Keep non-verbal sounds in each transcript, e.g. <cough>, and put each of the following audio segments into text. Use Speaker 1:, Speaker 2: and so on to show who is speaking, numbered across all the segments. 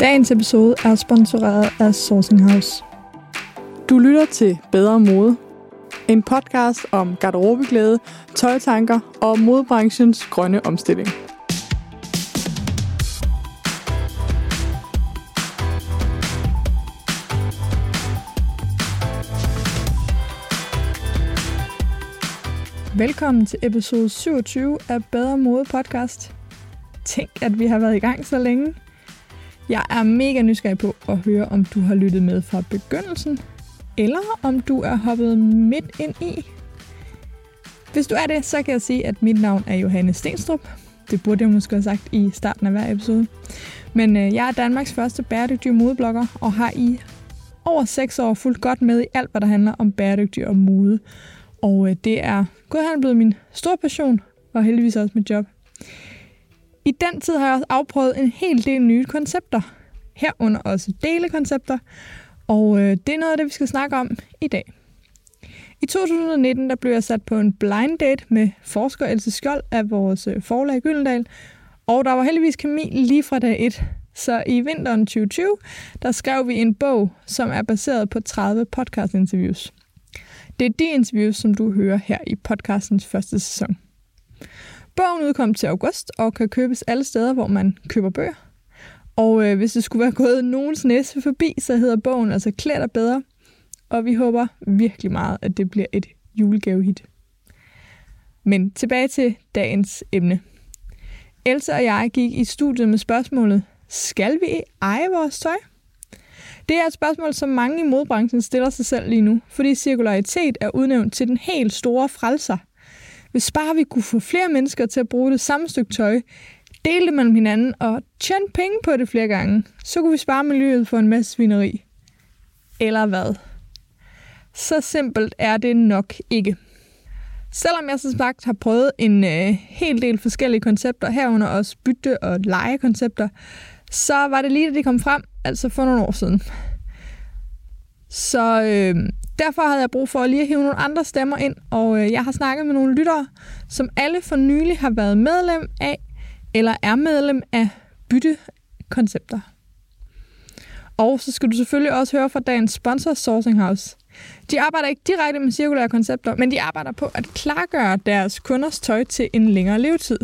Speaker 1: Dagens episode er sponsoreret af Sourcing House. Du lytter til Bedre Mode. En podcast om garderobeglæde, tøjtanker og modebranchens grønne omstilling. Velkommen til episode 27 af Bedre Mode podcast. Tænk, at vi har været i gang så længe. Jeg er mega nysgerrig på at høre, om du har lyttet med fra begyndelsen, eller om du er hoppet midt ind i. Hvis du er det, så kan jeg sige, at mit navn er Johanne Stenstrup. Det burde jeg måske have sagt i starten af hver episode. Men øh, jeg er Danmarks første bæredygtige modeblogger, og har i over 6 år fulgt godt med i alt, hvad der handler om bæredygtig og mode. Og øh, det er gået blevet min store passion, og heldigvis også mit job. I den tid har jeg også afprøvet en hel del nye koncepter, herunder også delekoncepter, og øh, det er noget af det, vi skal snakke om i dag. I 2019 der blev jeg sat på en blind date med forsker Else Skjold af vores øh, forlag Gyldendal, og der var heldigvis kemi lige fra dag 1. Så i vinteren 2020, der skrev vi en bog, som er baseret på 30 podcast-interviews. Det er de interviews, som du hører her i podcastens første sæson. Bogen udkom til august og kan købes alle steder, hvor man køber bøger. Og øh, hvis det skulle være gået nogens næse forbi, så hedder bogen altså Klæder dig bedre. Og vi håber virkelig meget, at det bliver et julegavehit. Men tilbage til dagens emne. Elsa og jeg gik i studiet med spørgsmålet, skal vi eje vores tøj? Det er et spørgsmål, som mange i modbranchen stiller sig selv lige nu, fordi cirkularitet er udnævnt til den helt store frelser. Hvis bare vi kunne få flere mennesker til at bruge det samme stykke tøj, dele det mellem hinanden og tjene penge på det flere gange, så kunne vi spare miljøet for en masse svineri. Eller hvad? Så simpelt er det nok ikke. Selvom jeg som sagt har prøvet en øh, hel del forskellige koncepter, herunder også bytte- og legekoncepter, så var det lige, da de kom frem, altså for nogle år siden. Så øh, derfor havde jeg brug for lige at hive nogle andre stemmer ind, og øh, jeg har snakket med nogle lyttere, som alle for nylig har været medlem af, eller er medlem af byttekoncepter. Og så skal du selvfølgelig også høre fra dagens sponsor, Sourcing House. De arbejder ikke direkte med cirkulære koncepter, men de arbejder på at klargøre deres kunders tøj til en længere levetid.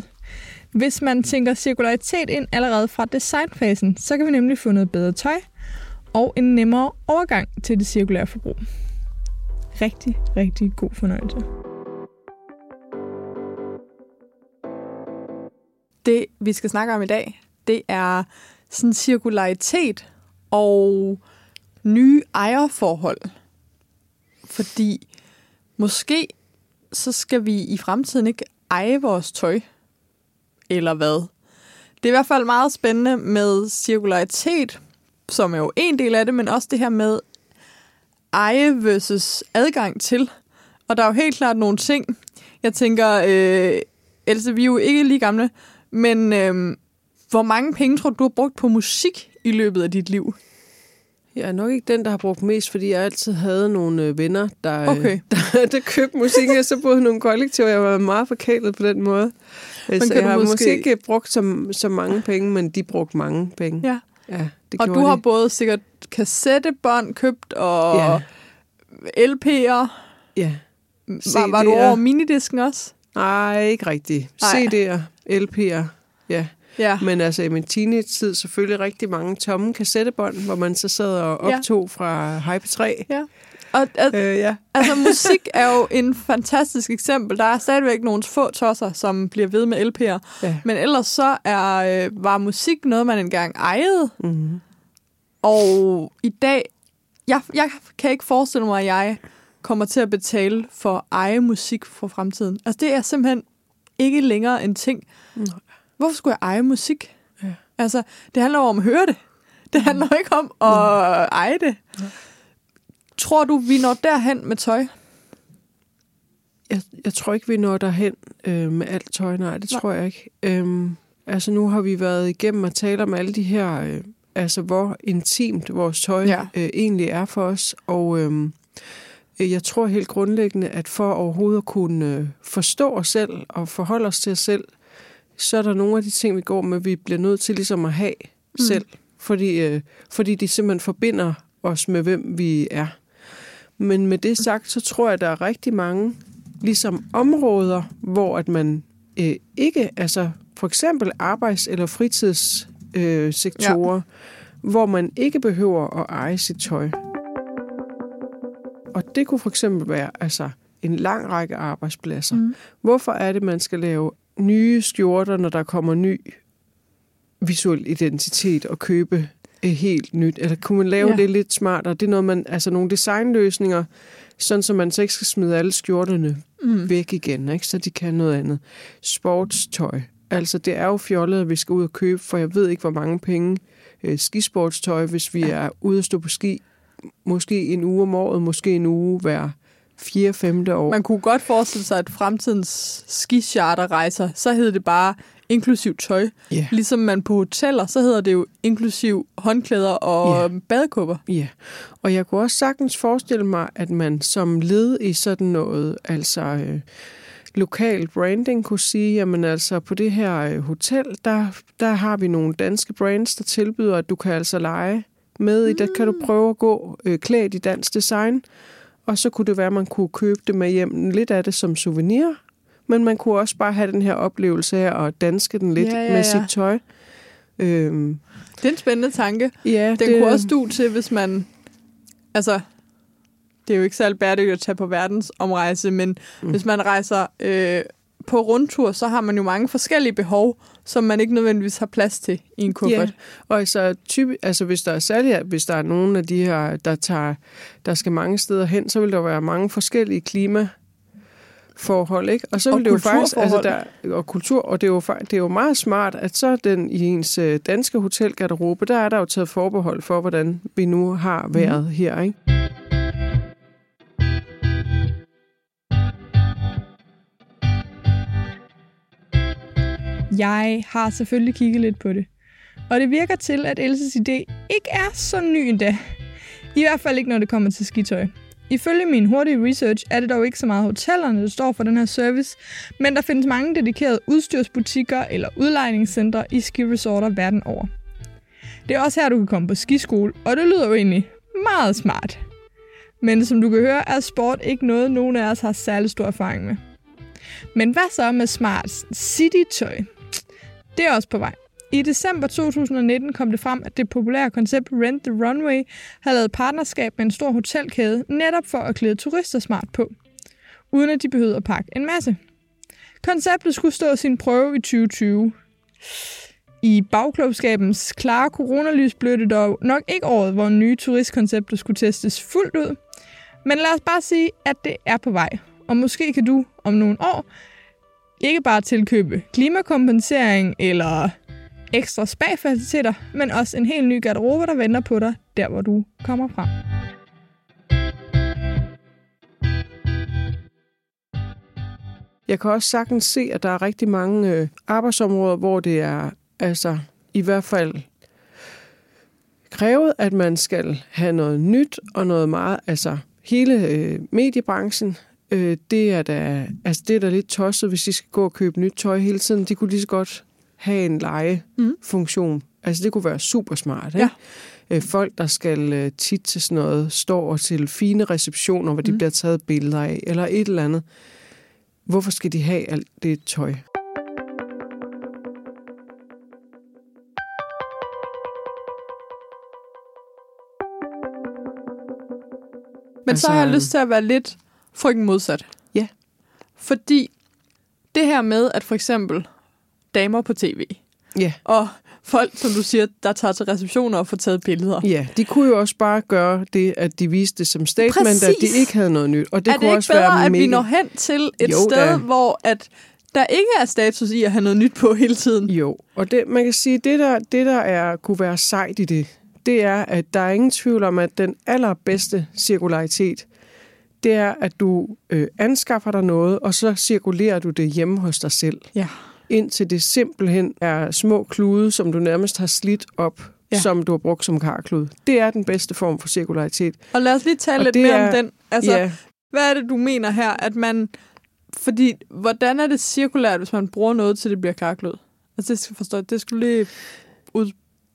Speaker 1: Hvis man tænker cirkularitet ind allerede fra designfasen, så kan vi nemlig få noget bedre tøj og en nemmere overgang til det cirkulære forbrug. Rigtig, rigtig god fornøjelse. Det, vi skal snakke om i dag, det er sådan cirkularitet og nye ejerforhold. Fordi måske så skal vi i fremtiden ikke eje vores tøj, eller hvad? Det er i hvert fald meget spændende med cirkularitet, som er jo en del af det, men også det her med eje versus adgang til. Og der er jo helt klart nogle ting. Jeg tænker, øh, Else, vi er jo ikke lige gamle, men øh, hvor mange penge tror du, du har brugt på musik i løbet af dit liv?
Speaker 2: Jeg er nok ikke den, der har brugt mest, fordi jeg altid havde nogle øh, venner, der, okay. <laughs> der, der købte musik, og så boede nogle kollektiver. Jeg var meget forkælet på den måde. Men så jeg har måske... måske ikke brugt så, så mange penge, men de brugte mange penge.
Speaker 1: Ja. ja det og du har de. både sikkert kassettebånd købt og ja. LP'er.
Speaker 2: Ja.
Speaker 1: Var, var du over minidisken også?
Speaker 2: Nej, ikke rigtigt. CD'er, LP'er, ja. Ja. Men altså i min teenage-tid selvfølgelig rigtig mange tomme kassettebånd, hvor man så sad og optog ja. fra Hype 3.
Speaker 1: Ja. Og, at, øh, ja. altså, musik er jo en fantastisk eksempel. Der er stadigvæk nogle få tosser, som bliver ved med LP'er. Ja. Men ellers så er, øh, var musik noget, man engang ejede. Mm-hmm. Og i dag, jeg, jeg kan ikke forestille mig, at jeg kommer til at betale for eje musik for fremtiden. Altså, det er simpelthen ikke længere en ting. Mm. Hvorfor skulle jeg eje musik? Ja. Altså, det handler jo om at høre det. Det mm. handler jo ikke om at mm. eje det. Ja. Tror du, vi når derhen med tøj?
Speaker 2: Jeg, jeg tror ikke, vi når derhen øh, med alt tøj. Nej, det Nej. tror jeg ikke. Øhm, altså, nu har vi været igennem at tale om alle de her... Øh, altså, hvor intimt vores tøj ja. øh, egentlig er for os. Og øh, jeg tror helt grundlæggende, at for overhovedet at kunne øh, forstå os selv og forholde os til os selv, så er der nogle af de ting, vi går med, vi bliver nødt til ligesom at have mm. selv fordi, øh, fordi de simpelthen forbinder os med, hvem vi er. Men med det sagt, så tror jeg, at der er rigtig mange ligesom områder, hvor at man øh, ikke, altså for eksempel arbejds- eller fritidssektorer, øh, sektorer, ja. hvor man ikke behøver at eje sit tøj. Og det kunne for eksempel være altså, en lang række arbejdspladser. Mm. Hvorfor er det, man skal lave nye skjorter, når der kommer ny visuel identitet og købe helt nyt? Eller kunne man lave ja. det lidt smartere? Det er noget, man, altså nogle designløsninger, sådan så man så ikke skal smide alle skjorterne mm. væk igen, ikke? så de kan noget andet. Sportstøj. Altså, det er jo fjollet, at vi skal ud og købe, for jeg ved ikke, hvor mange penge øh, skisportstøj, hvis vi ja. er ude at stå på ski, måske en uge om året, måske en uge hver fire, femte år.
Speaker 1: Man kunne godt forestille sig, at fremtidens skicharterrejser, så hed det bare inklusiv tøj. Yeah. Ligesom man på hoteller, så hedder det jo inklusiv håndklæder og yeah. badekåber.
Speaker 2: Ja, yeah. og jeg kunne også sagtens forestille mig, at man som led i sådan noget, altså øh, lokal branding, kunne sige, jamen altså på det her øh, hotel, der, der har vi nogle danske brands, der tilbyder, at du kan altså lege med mm. i det, kan du mm. prøve at gå øh, klædt i dansk design, og så kunne det være, at man kunne købe det med hjem, lidt af det som souvenir, men man kunne også bare have den her oplevelse af at danske den lidt ja, ja, ja. med sit tøj.
Speaker 1: Øhm. Det er en spændende tanke. Ja, den det... kunne også du til, hvis man... Altså, det er jo ikke særlig bæredygtigt at tage på verdensomrejse, men mm. hvis man rejser øh, på rundtur, så har man jo mange forskellige behov, som man ikke nødvendigvis har plads til i en kuffert. Ja,
Speaker 2: og altså, typ, altså hvis der er særligt, hvis der er nogen af de her, der, tager, der skal mange steder hen, så vil der være mange forskellige klima forhold, ikke? Og så vil og det jo faktisk, altså der, og kultur, og det er, jo, det er jo meget smart, at så den i ens øh, danske hotelgarderobe, der er der jo taget forbehold for, hvordan vi nu har været mm. her, ikke?
Speaker 1: Jeg har selvfølgelig kigget lidt på det. Og det virker til, at Elses idé ikke er så ny endda. I hvert fald ikke, når det kommer til skitøj. Ifølge min hurtige research er det dog ikke så meget hotellerne, der står for den her service, men der findes mange dedikerede udstyrsbutikker eller udlejningscentre i skiresorter verden over. Det er også her, du kan komme på skiskole, og det lyder jo egentlig meget smart. Men som du kan høre, er sport ikke noget, nogen af os har særlig stor erfaring med. Men hvad så med smart city-tøj? Det er også på vej. I december 2019 kom det frem, at det populære koncept Rent the Runway havde lavet partnerskab med en stor hotelkæde netop for at klæde turister smart på, uden at de behøvede at pakke en masse. Konceptet skulle stå sin prøve i 2020. I bagklubskabens klare coronalys blev det dog nok ikke året, hvor nye turistkoncepter skulle testes fuldt ud. Men lad os bare sige, at det er på vej. Og måske kan du om nogle år ikke bare tilkøbe klimakompensering eller ekstra spa-faciliteter, men også en helt ny garderobe, der venter på dig, der hvor du kommer fra.
Speaker 2: Jeg kan også sagtens se, at der er rigtig mange øh, arbejdsområder, hvor det er altså i hvert fald krævet, at man skal have noget nyt og noget meget, altså hele øh, mediebranchen, øh, det er da, altså det er da lidt tosset, hvis de skal gå og købe nyt tøj hele tiden. De kunne lige så godt have en legefunktion. Mm. Altså det kunne være super smart. Ikke? Ja. Øh, folk, der skal øh, tit til sådan noget, står til fine receptioner, hvor de mm. bliver taget billeder af, eller et eller andet. Hvorfor skal de have alt det tøj?
Speaker 1: Men altså, så har jeg altså, lyst til at være lidt frygten modsat.
Speaker 2: Ja.
Speaker 1: Fordi det her med, at for eksempel damer på tv,
Speaker 2: ja.
Speaker 1: og folk, som du siger, der tager til receptioner og får taget billeder.
Speaker 2: Ja, de kunne jo også bare gøre det, at de viste det som statement, Præcis. at de ikke havde noget nyt. Og det
Speaker 1: er
Speaker 2: kunne
Speaker 1: det
Speaker 2: også
Speaker 1: bedre,
Speaker 2: være
Speaker 1: at vi når hen til et jo, sted, da. hvor at der ikke er status i at have noget nyt på hele tiden?
Speaker 2: Jo, og det, man kan sige, det der, det der er, kunne være sejt i det, det er, at der er ingen tvivl om, at den allerbedste cirkularitet, det er, at du øh, anskaffer dig noget, og så cirkulerer du det hjemme hos dig selv.
Speaker 1: Ja.
Speaker 2: Indtil det simpelthen er små klude, som du nærmest har slidt op, ja. som du har brugt som karklud. Det er den bedste form for cirkularitet.
Speaker 1: Og lad os lige tale og lidt mere er, om den. Altså, ja. hvad er det, du mener her, at man... Fordi, hvordan er det cirkulært, hvis man bruger noget, til det bliver karklud? Altså, det skal forstå, det skulle lige ud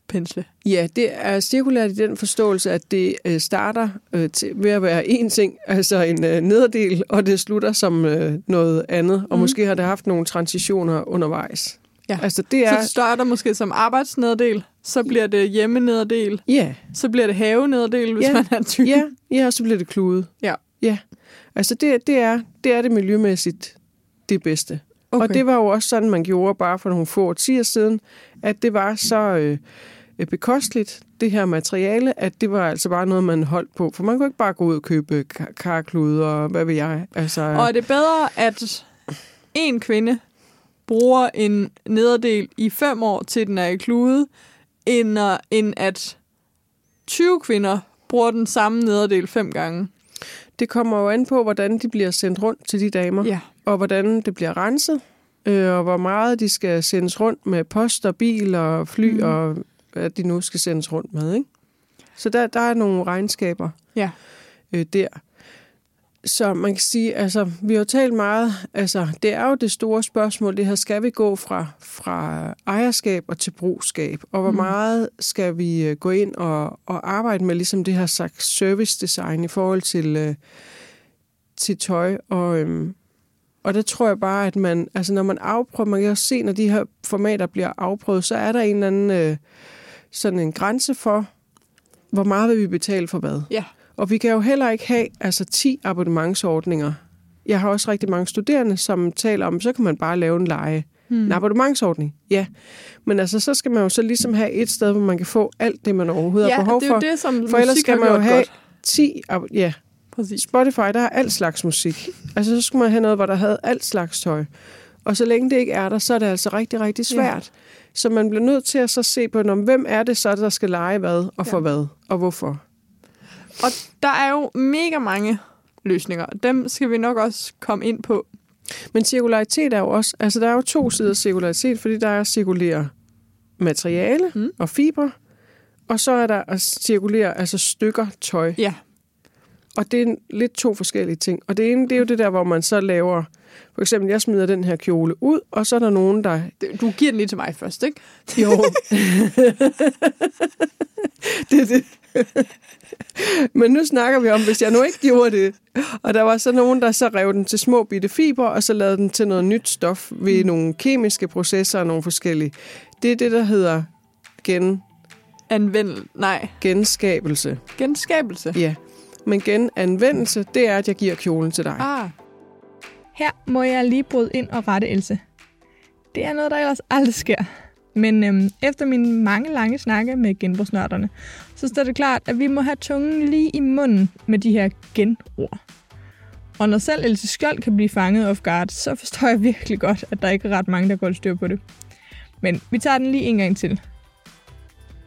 Speaker 3: pensle.
Speaker 2: Ja, det er cirkulært i den forståelse, at det øh, starter øh, til, ved at være én ting, altså en øh, nederdel, og det slutter som øh, noget andet, og
Speaker 3: Mhm.
Speaker 2: måske har det haft nogle transitioner undervejs.
Speaker 3: Ja.
Speaker 2: Altså det
Speaker 3: Så
Speaker 2: er...
Speaker 3: det starter måske som arbejdsnederdel, så bliver det hjemmenederdel,
Speaker 2: Ja,
Speaker 3: så bliver det havenederdel, hvis
Speaker 2: Ja.
Speaker 3: man er typen.
Speaker 2: ja, ja, og så bliver det kludet.
Speaker 3: Ja.
Speaker 2: Ja, altså det, det, er, det er det miljømæssigt det bedste. Okay. Og det var jo også sådan, man gjorde bare for nogle få årtier siden, at det var så øh, bekosteligt, det her materiale, at det var altså bare noget, man holdt på. For man kunne ikke bare gå ud og købe kar- karklude og hvad ved jeg. Altså,
Speaker 3: Og er det bedre, at en kvinde bruger en nederdel i fem år, til den er i klude, end, at- end at 20 kvinder bruger den samme nederdel fem gange?
Speaker 2: det kommer jo an på, hvordan de bliver sendt rundt til de damer,
Speaker 3: Ja.
Speaker 2: og hvordan det bliver renset, øh, og hvor meget de skal sendes rundt med post og bil og fly,
Speaker 3: mm.
Speaker 2: og hvad de nu skal sendes rundt med. Ikke? Så der, der er nogle regnskaber
Speaker 3: Ja.
Speaker 2: øh, der. Så man kan sige, altså, vi har talt meget, altså, det er jo det store spørgsmål, det her, skal vi gå fra, fra ejerskab og til brugskab, og hvor
Speaker 3: Mm.
Speaker 2: meget skal vi øh, gå ind og, og arbejde med ligesom det her slags service design i forhold til, øh, til tøj, og, øhm, og der tror jeg bare, at man, altså når man afprøver, man kan også se, når de her formater bliver afprøvet, så er der en eller anden øh, sådan en grænse for, hvor meget vil vi betale for hvad.
Speaker 3: Ja.
Speaker 2: Og vi kan jo heller ikke have altså 10 abonnementsordninger. Jeg har også rigtig mange studerende, som taler om, så kan man bare lave en leje.
Speaker 3: Hmm.
Speaker 2: En abonnementsordning, ja. Men altså, så skal man jo så ligesom have et sted, hvor man kan få alt det, man overhovedet
Speaker 3: ja,
Speaker 2: har behov
Speaker 3: det er
Speaker 2: for.
Speaker 3: jo det, som
Speaker 2: For ellers skal man jo have
Speaker 3: godt.
Speaker 2: 10, ab- ja,
Speaker 3: Præcis.
Speaker 2: Spotify, der har alt slags musik. <laughs> Altså, så skulle man have noget, hvor der havde alt slags tøj. Og så længe det ikke er der, så er det altså rigtig, rigtig svært. Ja. Så man bliver nødt til at så se på, om, hvem er det så, der skal lege hvad, og for
Speaker 3: Ja.
Speaker 2: hvad, og hvorfor.
Speaker 3: Og der er jo mega mange løsninger. Dem skal vi nok også komme ind på.
Speaker 2: Men cirkularitet er jo også, altså der er jo to sider af cirkularitet, fordi der er at cirkulere materiale
Speaker 3: Mm.
Speaker 2: og fiber, og så er der at cirkulere altså stykker tøj.
Speaker 3: Ja.
Speaker 2: Og det er lidt to forskellige ting. Og det ene, det er jo det der, hvor man så laver, for eksempel, jeg smider den her kjole ud, og så er der nogen, der
Speaker 3: Du giver den lige til mig først, ikke?
Speaker 2: Jo. <laughs> det det. Men nu snakker vi om, hvis jeg nu ikke gjorde det, og der var så nogen, der så rev den til små bitte fiber, og så lavede den til noget nyt stof ved nogle kemiske processer og nogle forskellige. Det er det, der hedder gen,
Speaker 3: Anvend... Nej,
Speaker 2: genskabelse.
Speaker 3: genskabelse.
Speaker 2: Ja. Men genanvendelse, det er, at jeg giver kjolen til dig.
Speaker 3: Ah,
Speaker 1: her må jeg lige bryde ind og rette Else. Det er noget, der ellers aldrig sker. Men øhm, efter mine mange lange snakke med genbrugsnørderne, så står det klart, at vi må have tungen lige i munden med de her genord. Og når selv Else Skjold kan blive fanget off guard, så forstår jeg virkelig godt, at der ikke er ret mange, der går styr på det. Men vi tager den lige en gang til.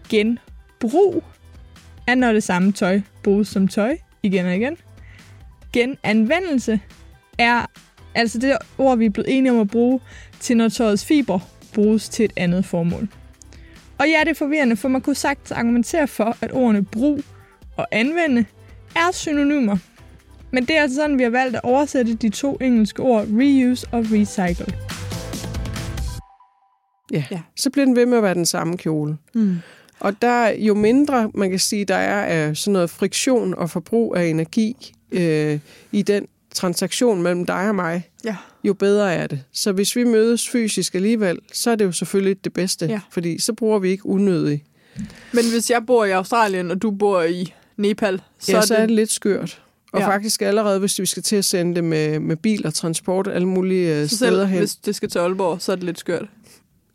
Speaker 1: Genbrug er, når det samme tøj bruges som tøj igen og igen. Genanvendelse er altså det ord, vi er blevet enige om at bruge til, når tøjets fiber bruges til et andet formål. Og ja, det er forvirrende, for man kunne sagtens argumentere for, at ordene brug og anvende er synonymer. Men det er altså sådan, vi har valgt at oversætte de to engelske ord reuse og recycle.
Speaker 2: Ja.
Speaker 3: Ja.
Speaker 2: Så bliver den ved med at være den samme kjole.
Speaker 3: mm.
Speaker 2: Og der er jo mindre, man kan sige, der er af sådan noget friktion og forbrug af energi øh, i den transaktion mellem dig og mig,
Speaker 3: Ja.
Speaker 2: jo bedre er det. Så hvis vi mødes fysisk alligevel, så er det jo selvfølgelig det bedste,
Speaker 3: Ja.
Speaker 2: fordi så bruger vi ikke unødigt.
Speaker 3: Men hvis jeg bor i Australien, og du bor i Nepal, så,
Speaker 2: ja, så er det lidt skørt. Og
Speaker 3: Ja.
Speaker 2: faktisk allerede, hvis vi skal til at sende det med, med bil og transport alle mulige øh,
Speaker 3: så
Speaker 2: steder
Speaker 3: selv
Speaker 2: hen.
Speaker 3: hvis det skal til Aalborg, så er det lidt skørt.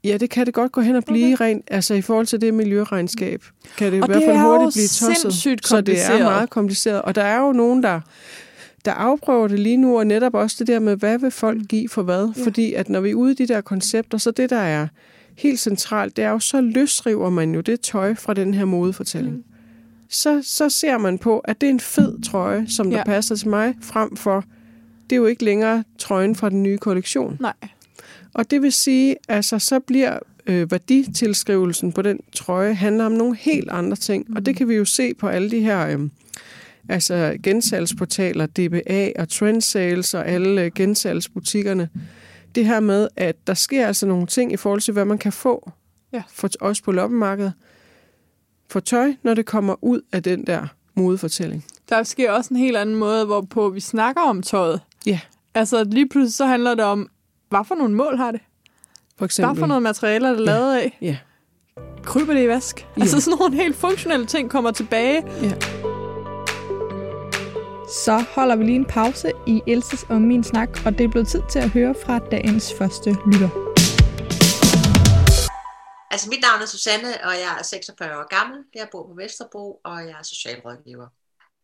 Speaker 2: Ja, det kan det godt gå hen og blive
Speaker 3: Okay.
Speaker 2: rent, altså i forhold til det miljøregnskab, kan det i
Speaker 3: Og
Speaker 2: hvert
Speaker 3: det
Speaker 2: fald
Speaker 3: er
Speaker 2: hurtigt blive tosset. Så det er meget kompliceret. Og der er jo nogen, der, der afprøver det lige nu, og netop også det der med, hvad vil folk give for hvad?
Speaker 3: Ja.
Speaker 2: Fordi at når vi er ude i de der koncepter, så det, der er helt centralt, det er jo, så løsriver man jo det tøj fra den her modefortælling.
Speaker 3: Mm.
Speaker 2: Mm. Så, så ser man på, at det er en fed trøje, som der
Speaker 3: Ja.
Speaker 2: passer til mig, frem for, det er jo ikke længere trøjen fra den nye kollektion.
Speaker 3: Nej.
Speaker 2: Og det vil sige, altså så bliver øh, værditilskrivelsen på den trøje handler om nogle helt andre ting. Mm. Og det kan vi jo se på alle de her øh, altså gensalgsportaler, DBA og Trendsales og alle øh, gensalgsbutikkerne. Det her med, at der sker altså nogle ting i forhold til, hvad man kan få
Speaker 3: Ja.
Speaker 2: for os på loppemarkedet, for tøj, når det kommer ud af den der modefortælling.
Speaker 3: Der sker også en helt anden måde, hvorpå vi snakker om tøjet.
Speaker 2: Ja.
Speaker 3: Altså lige pludselig så handler det om, hvad for nogle mål har det?
Speaker 2: For eksempel.
Speaker 3: Hvad for noget materialer er det lavet af?
Speaker 2: Ja.
Speaker 3: Kryber det i vask?
Speaker 2: Ja.
Speaker 3: Altså sådan nogle helt funktionelle ting kommer tilbage.
Speaker 2: Ja.
Speaker 1: Så holder vi lige en pause i Elses og min snak, og det er blevet tid til at høre fra dagens første lytter.
Speaker 4: Altså, mit navn er Susanne, og jeg er 46 år gammel. Jeg bor på Vesterbro, og jeg er socialrådgiver.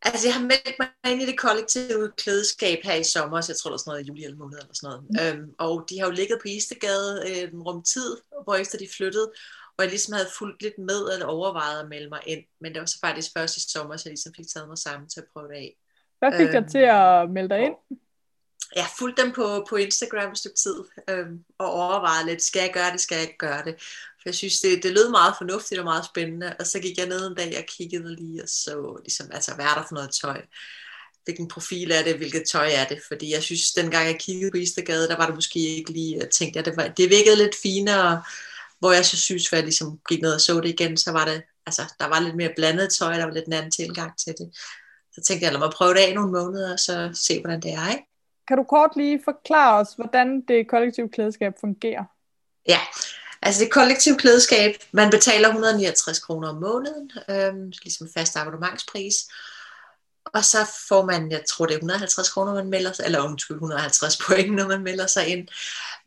Speaker 4: Altså, jeg har meldt mig ind i det kollektive klædeskab her i sommer, så jeg tror, det er sådan noget i juli eller måned eller sådan noget. Mm. Øhm, og de har jo ligget på Istegade øh, en rum tid, hvor efter de flyttede, hvor jeg ligesom havde fulgt lidt med eller overvejet at melde mig ind. Men det var så faktisk først i sommer, så jeg ligesom fik taget mig sammen til at prøve det af.
Speaker 3: Hvad fik dig
Speaker 4: Øhm,
Speaker 3: til at melde dig ind?
Speaker 4: Jeg fulgte dem på, på Instagram et stykke tid, øhm, og overvejede lidt, skal jeg gøre det, skal jeg ikke gøre det? For jeg synes, det, det lød meget fornuftigt og meget spændende, og så gik jeg ned en dag og kiggede lige og så, ligesom, altså, hvad er der for noget tøj? Hvilken profil er det? Hvilket tøj er det? Fordi jeg synes, dengang jeg kiggede på Istergade, der var det måske ikke lige, jeg tænkte jeg, det, var, det virkede lidt finere, hvor jeg så synes, at jeg ligesom gik ned og så det igen, så var det, altså, der var lidt mere blandet tøj, der var lidt en anden tilgang til det. Så tænkte jeg, lad mig prøve det af nogle måneder, og så se, hvordan det er, ikke?
Speaker 3: Kan du kort lige forklare os, hvordan det kollektive klædeskab fungerer?
Speaker 4: Ja, altså det kollektive klædeskab, man betaler 169 kroner om måneden, øhm, ligesom fast abonnementspris. Og så får man, jeg tror det er 150 kroner, man melder sig, eller undskyld, 150 point, når man melder sig ind.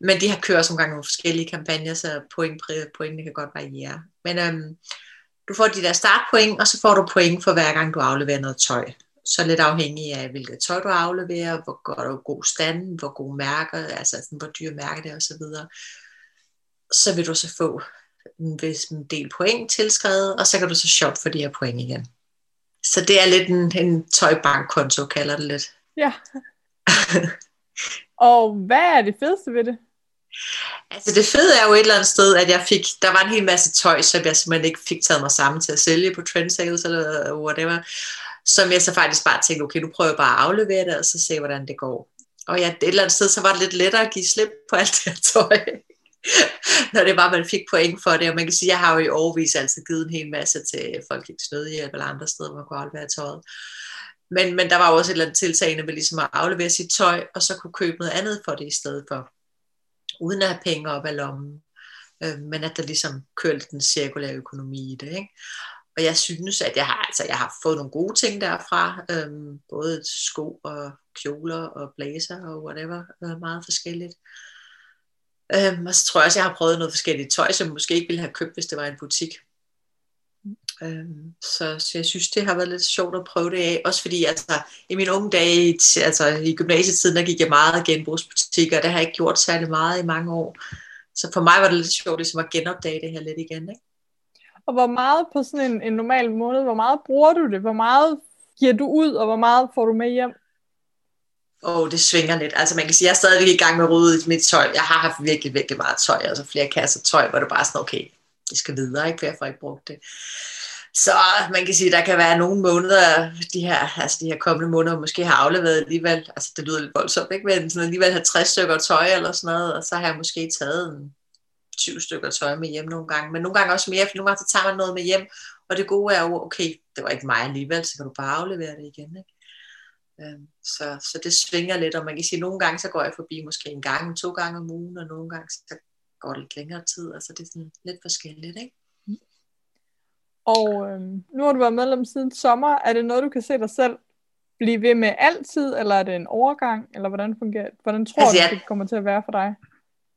Speaker 4: Men de har kørt nogle gange nogle forskellige kampagner, så point, pointene kan godt variere. Men øhm, du får de der startpoint, og så får du point for hver gang du afleverer noget tøj. Så lidt afhængig af, hvilket tøj du afleverer, hvor godt og god stand, hvor gode mærker, altså sådan, hvor dyre mærker det er osv. Så vil du så få en vis en del point tilskrevet, og så kan du så shoppe for de her point igen. Så det er lidt en, en tøjbankkonto, kalder det lidt.
Speaker 3: Ja. <laughs> Og hvad er det fedeste ved det?
Speaker 4: Altså det fede er jo et eller andet sted, at jeg fik, der var en hel masse tøj, som jeg simpelthen ikke fik taget mig sammen til at sælge på trendsales eller whatever, som jeg så faktisk bare tænkte, okay, nu prøver jeg bare at aflevere det, og så se, hvordan det går. Og ja, et eller andet sted, så var det lidt lettere at give slip på alt det her tøj, <laughs> når det var, man fik point for det. Og man kan sige, jeg har jo i overvis altid givet en hel masse til folk ikke snødhjælp eller andre steder, hvor man kunne aflevere tøjet. Men, men der var også et eller andet tiltagende med ligesom at aflevere sit tøj, og så kunne købe noget andet for det i stedet for uden at have penge op af lommen, øh, men at der ligesom kørte den cirkulære økonomi i det. Ikke? Og jeg synes, at jeg har, altså, jeg har fået nogle gode ting derfra, øh, både sko og kjoler og blazer og whatever, øh, meget forskelligt. Øhm, og så tror jeg også, jeg har prøvet noget forskelligt tøj, som jeg måske ikke ville have købt, hvis det var en butik. Øhm, så, så jeg synes, det har været lidt sjovt at prøve det af. Også fordi altså, i mine unge dage, altså i gymnasietiden, der gik jeg meget genbrugsbutikker, og det har jeg ikke gjort særlig meget i mange år. Så for mig var det lidt sjovt ligesom at genopdage det her lidt igen. Ikke?
Speaker 3: Og hvor meget på sådan en, en normal måned, hvor meget bruger du det? Hvor meget giver du ud, og hvor meget får du med hjem?
Speaker 4: Åh, oh, det svinger lidt. Altså man kan sige, jeg er stadigvæk i gang med at rydde mit tøj. Jeg har haft virkelig, virkelig meget tøj, altså flere kasser tøj, hvor det bare er sådan, okay, det skal videre, ikke? for jeg får ikke brugt det. Så man kan sige, der kan være nogle måneder, de her, altså de her kommende måneder, måske har afleveret alligevel, altså det lyder lidt voldsomt, ikke? men sådan alligevel 50 stykker tøj eller sådan noget, og så har jeg måske taget en 20 stykker tøj med hjem nogle gange, men nogle gange også mere, for nogle gange så tager man noget med hjem, og det gode er jo, okay, det var ikke mig alligevel, så kan du bare aflevere det igen. Ikke? Øhm, så, så det svinger lidt, og man kan sige, at nogle gange så går jeg forbi måske en gang, to gange om ugen, og nogle gange så går lidt længere tid, altså det er sådan lidt forskelligt, ikke?
Speaker 3: Og øhm, nu har du været medlem siden sommer. Er det noget, du kan se dig selv blive ved med altid, eller er det en overgang, eller hvordan fungerer? Hvordan tror
Speaker 4: Altså,
Speaker 3: du,
Speaker 4: jeg-
Speaker 3: det kommer til at være for dig?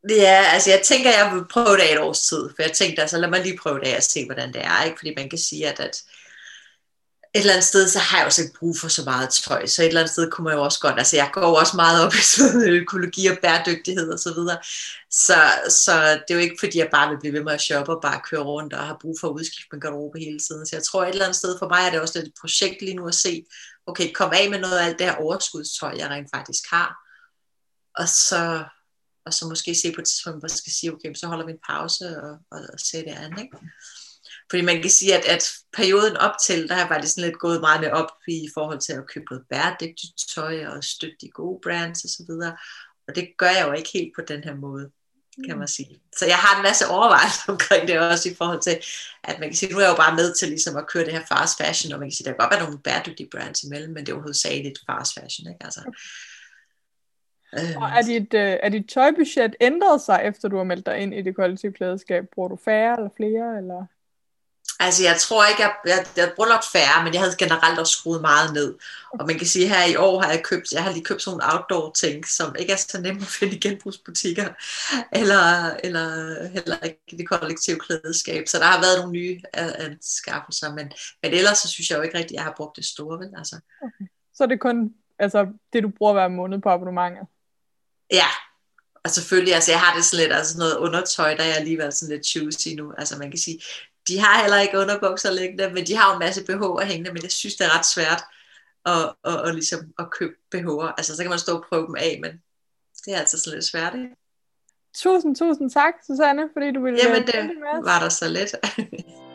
Speaker 4: Ja, altså jeg tænker, jeg vil prøve det af et års tid, for jeg tænkte, altså lad mig lige prøve det af og se, hvordan det er, ikke? Fordi man kan sige, at, at et eller andet sted, så har jeg også ikke brug for så meget tøj, så et eller andet sted kunne man jo også godt, altså jeg går også meget op i sådan økologi og bæredygtighed og så videre, så, så det er jo ikke fordi, jeg bare vil blive ved med at shoppe og bare køre rundt og har brug for at udskifte min garderobe hele tiden, så jeg tror et eller andet sted, for mig er det også lidt et projekt lige nu at se, okay, kom af med noget af alt det her overskudstøj, jeg rent faktisk har, og så, og så måske se på et tidspunkt, hvor jeg skal sige, okay, så holder vi en pause og, og, og se det andet, ikke? Fordi man kan sige, at, at perioden op til, der har jeg faktisk sådan lidt gået meget mere op i forhold til at købe noget bæredygtigt tøj og støtte de gode brands og så videre. Og det gør jeg jo ikke helt på den her måde. kan man sige. Så jeg har en masse overvejelser <laughs> omkring det også i forhold til, at man kan sige, nu er jeg jo bare med til ligesom at køre det her fast fashion, og man kan sige, der kan godt være nogle bæredygtige brands imellem, men det er jo hovedsageligt fast fashion, ikke? Altså,
Speaker 3: og er dit, øh, er dit tøjbudget ændret sig, efter du har meldt dig ind i det kollektive klædeskab? Bruger du færre eller flere? Eller?
Speaker 4: Altså, jeg tror ikke, jeg, jeg, jeg bruger nok færre, men jeg havde generelt også skruet meget ned. Og man kan sige, at her i år har jeg købt, jeg har lige købt sådan nogle outdoor ting, som ikke er så nemme at finde i genbrugsbutikker, eller, eller heller ikke i det kollektive klædeskab. Så der har været nogle nye anskaffelser, men, men ellers så synes jeg jo ikke rigtigt, at jeg har brugt det store. Vel? Altså.
Speaker 3: Okay. Så er det kun altså, det, du bruger hver måned på abonnementet?
Speaker 4: Ja, og selvfølgelig, altså jeg har det sådan lidt, altså noget undertøj, der er alligevel sådan lidt choosy nu. Altså man kan sige, de har heller ikke underbukser liggende, men de har jo en masse BH'er hængende, men jeg synes, det er ret svært at, at, at, ligesom at købe BH'er. Altså så kan man stå og prøve dem af, men det er altså sådan lidt svært, ikke?
Speaker 3: Tusind, tusind tak, Susanne, fordi du ville
Speaker 4: Jamen, det var der så lidt. <laughs>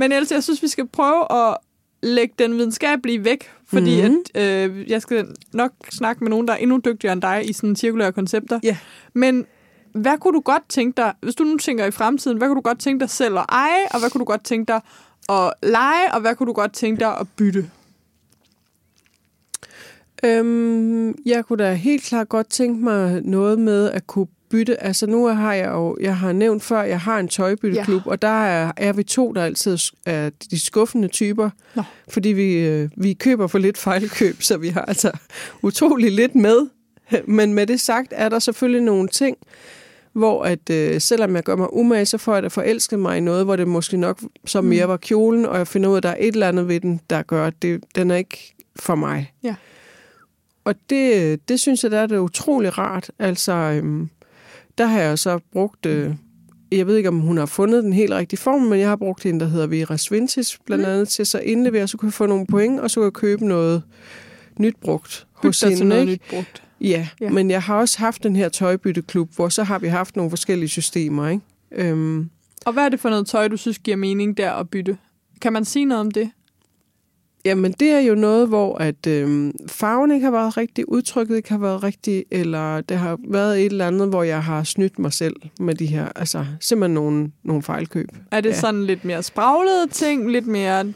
Speaker 3: Men ellers, jeg synes, vi skal prøve at lægge den videnskabelige væk, fordi mm-hmm. at, øh, jeg skal nok snakke med nogen, der er endnu dygtigere end dig i sådan cirkulære koncepter.
Speaker 2: Ja.
Speaker 3: Men hvad kunne du godt tænke dig, hvis du nu tænker i fremtiden, hvad kunne du godt tænke dig selv at eje, og hvad kunne du godt tænke dig at lege, og hvad kunne du godt tænke dig at bytte?
Speaker 2: Øhm, jeg kunne da helt klart godt tænke mig noget med at kunne bytte. Altså nu har jeg jo, jeg har nævnt før, jeg har en tøjbytteklub, ja. og der er, er vi to, der altid er de skuffende typer, Nå. fordi vi, øh, vi køber for lidt fejlkøb, så vi har altså utrolig lidt med. Men med det sagt, er der selvfølgelig nogle ting, hvor at øh, selvom jeg gør mig umage, så får jeg da forelsket mig i noget, hvor det måske nok så mere mm. var kjolen, og jeg finder ud af, at der er et eller andet ved den, der gør, at det, den er ikke for mig.
Speaker 3: Ja.
Speaker 2: Og det, det synes jeg, der er det utrolig rart. Altså, øhm, der har jeg så brugt, øh, jeg ved ikke, om hun har fundet den helt rigtige form, men jeg har brugt en, der hedder Vera Vintage, blandt mm. andet til så indlevere, så kunne jeg få nogle point, og så kunne jeg købe noget nyt brugt
Speaker 3: hos hende. noget nyt brugt.
Speaker 2: Ja, ja, men jeg har også haft den her tøjbytteklub, hvor så har vi haft nogle forskellige systemer. Ikke? Øhm.
Speaker 3: Og hvad er det for noget tøj, du synes giver mening der at bytte? Kan man sige noget om det?
Speaker 2: Jamen, det er jo noget, hvor at øh, farven ikke har været rigtig, udtrykket ikke har været rigtig, eller det har været et eller andet, hvor jeg har snydt mig selv med de her, altså simpelthen nogle, nogle fejlkøb.
Speaker 3: Er det ja. sådan lidt mere spraglede ting, lidt mere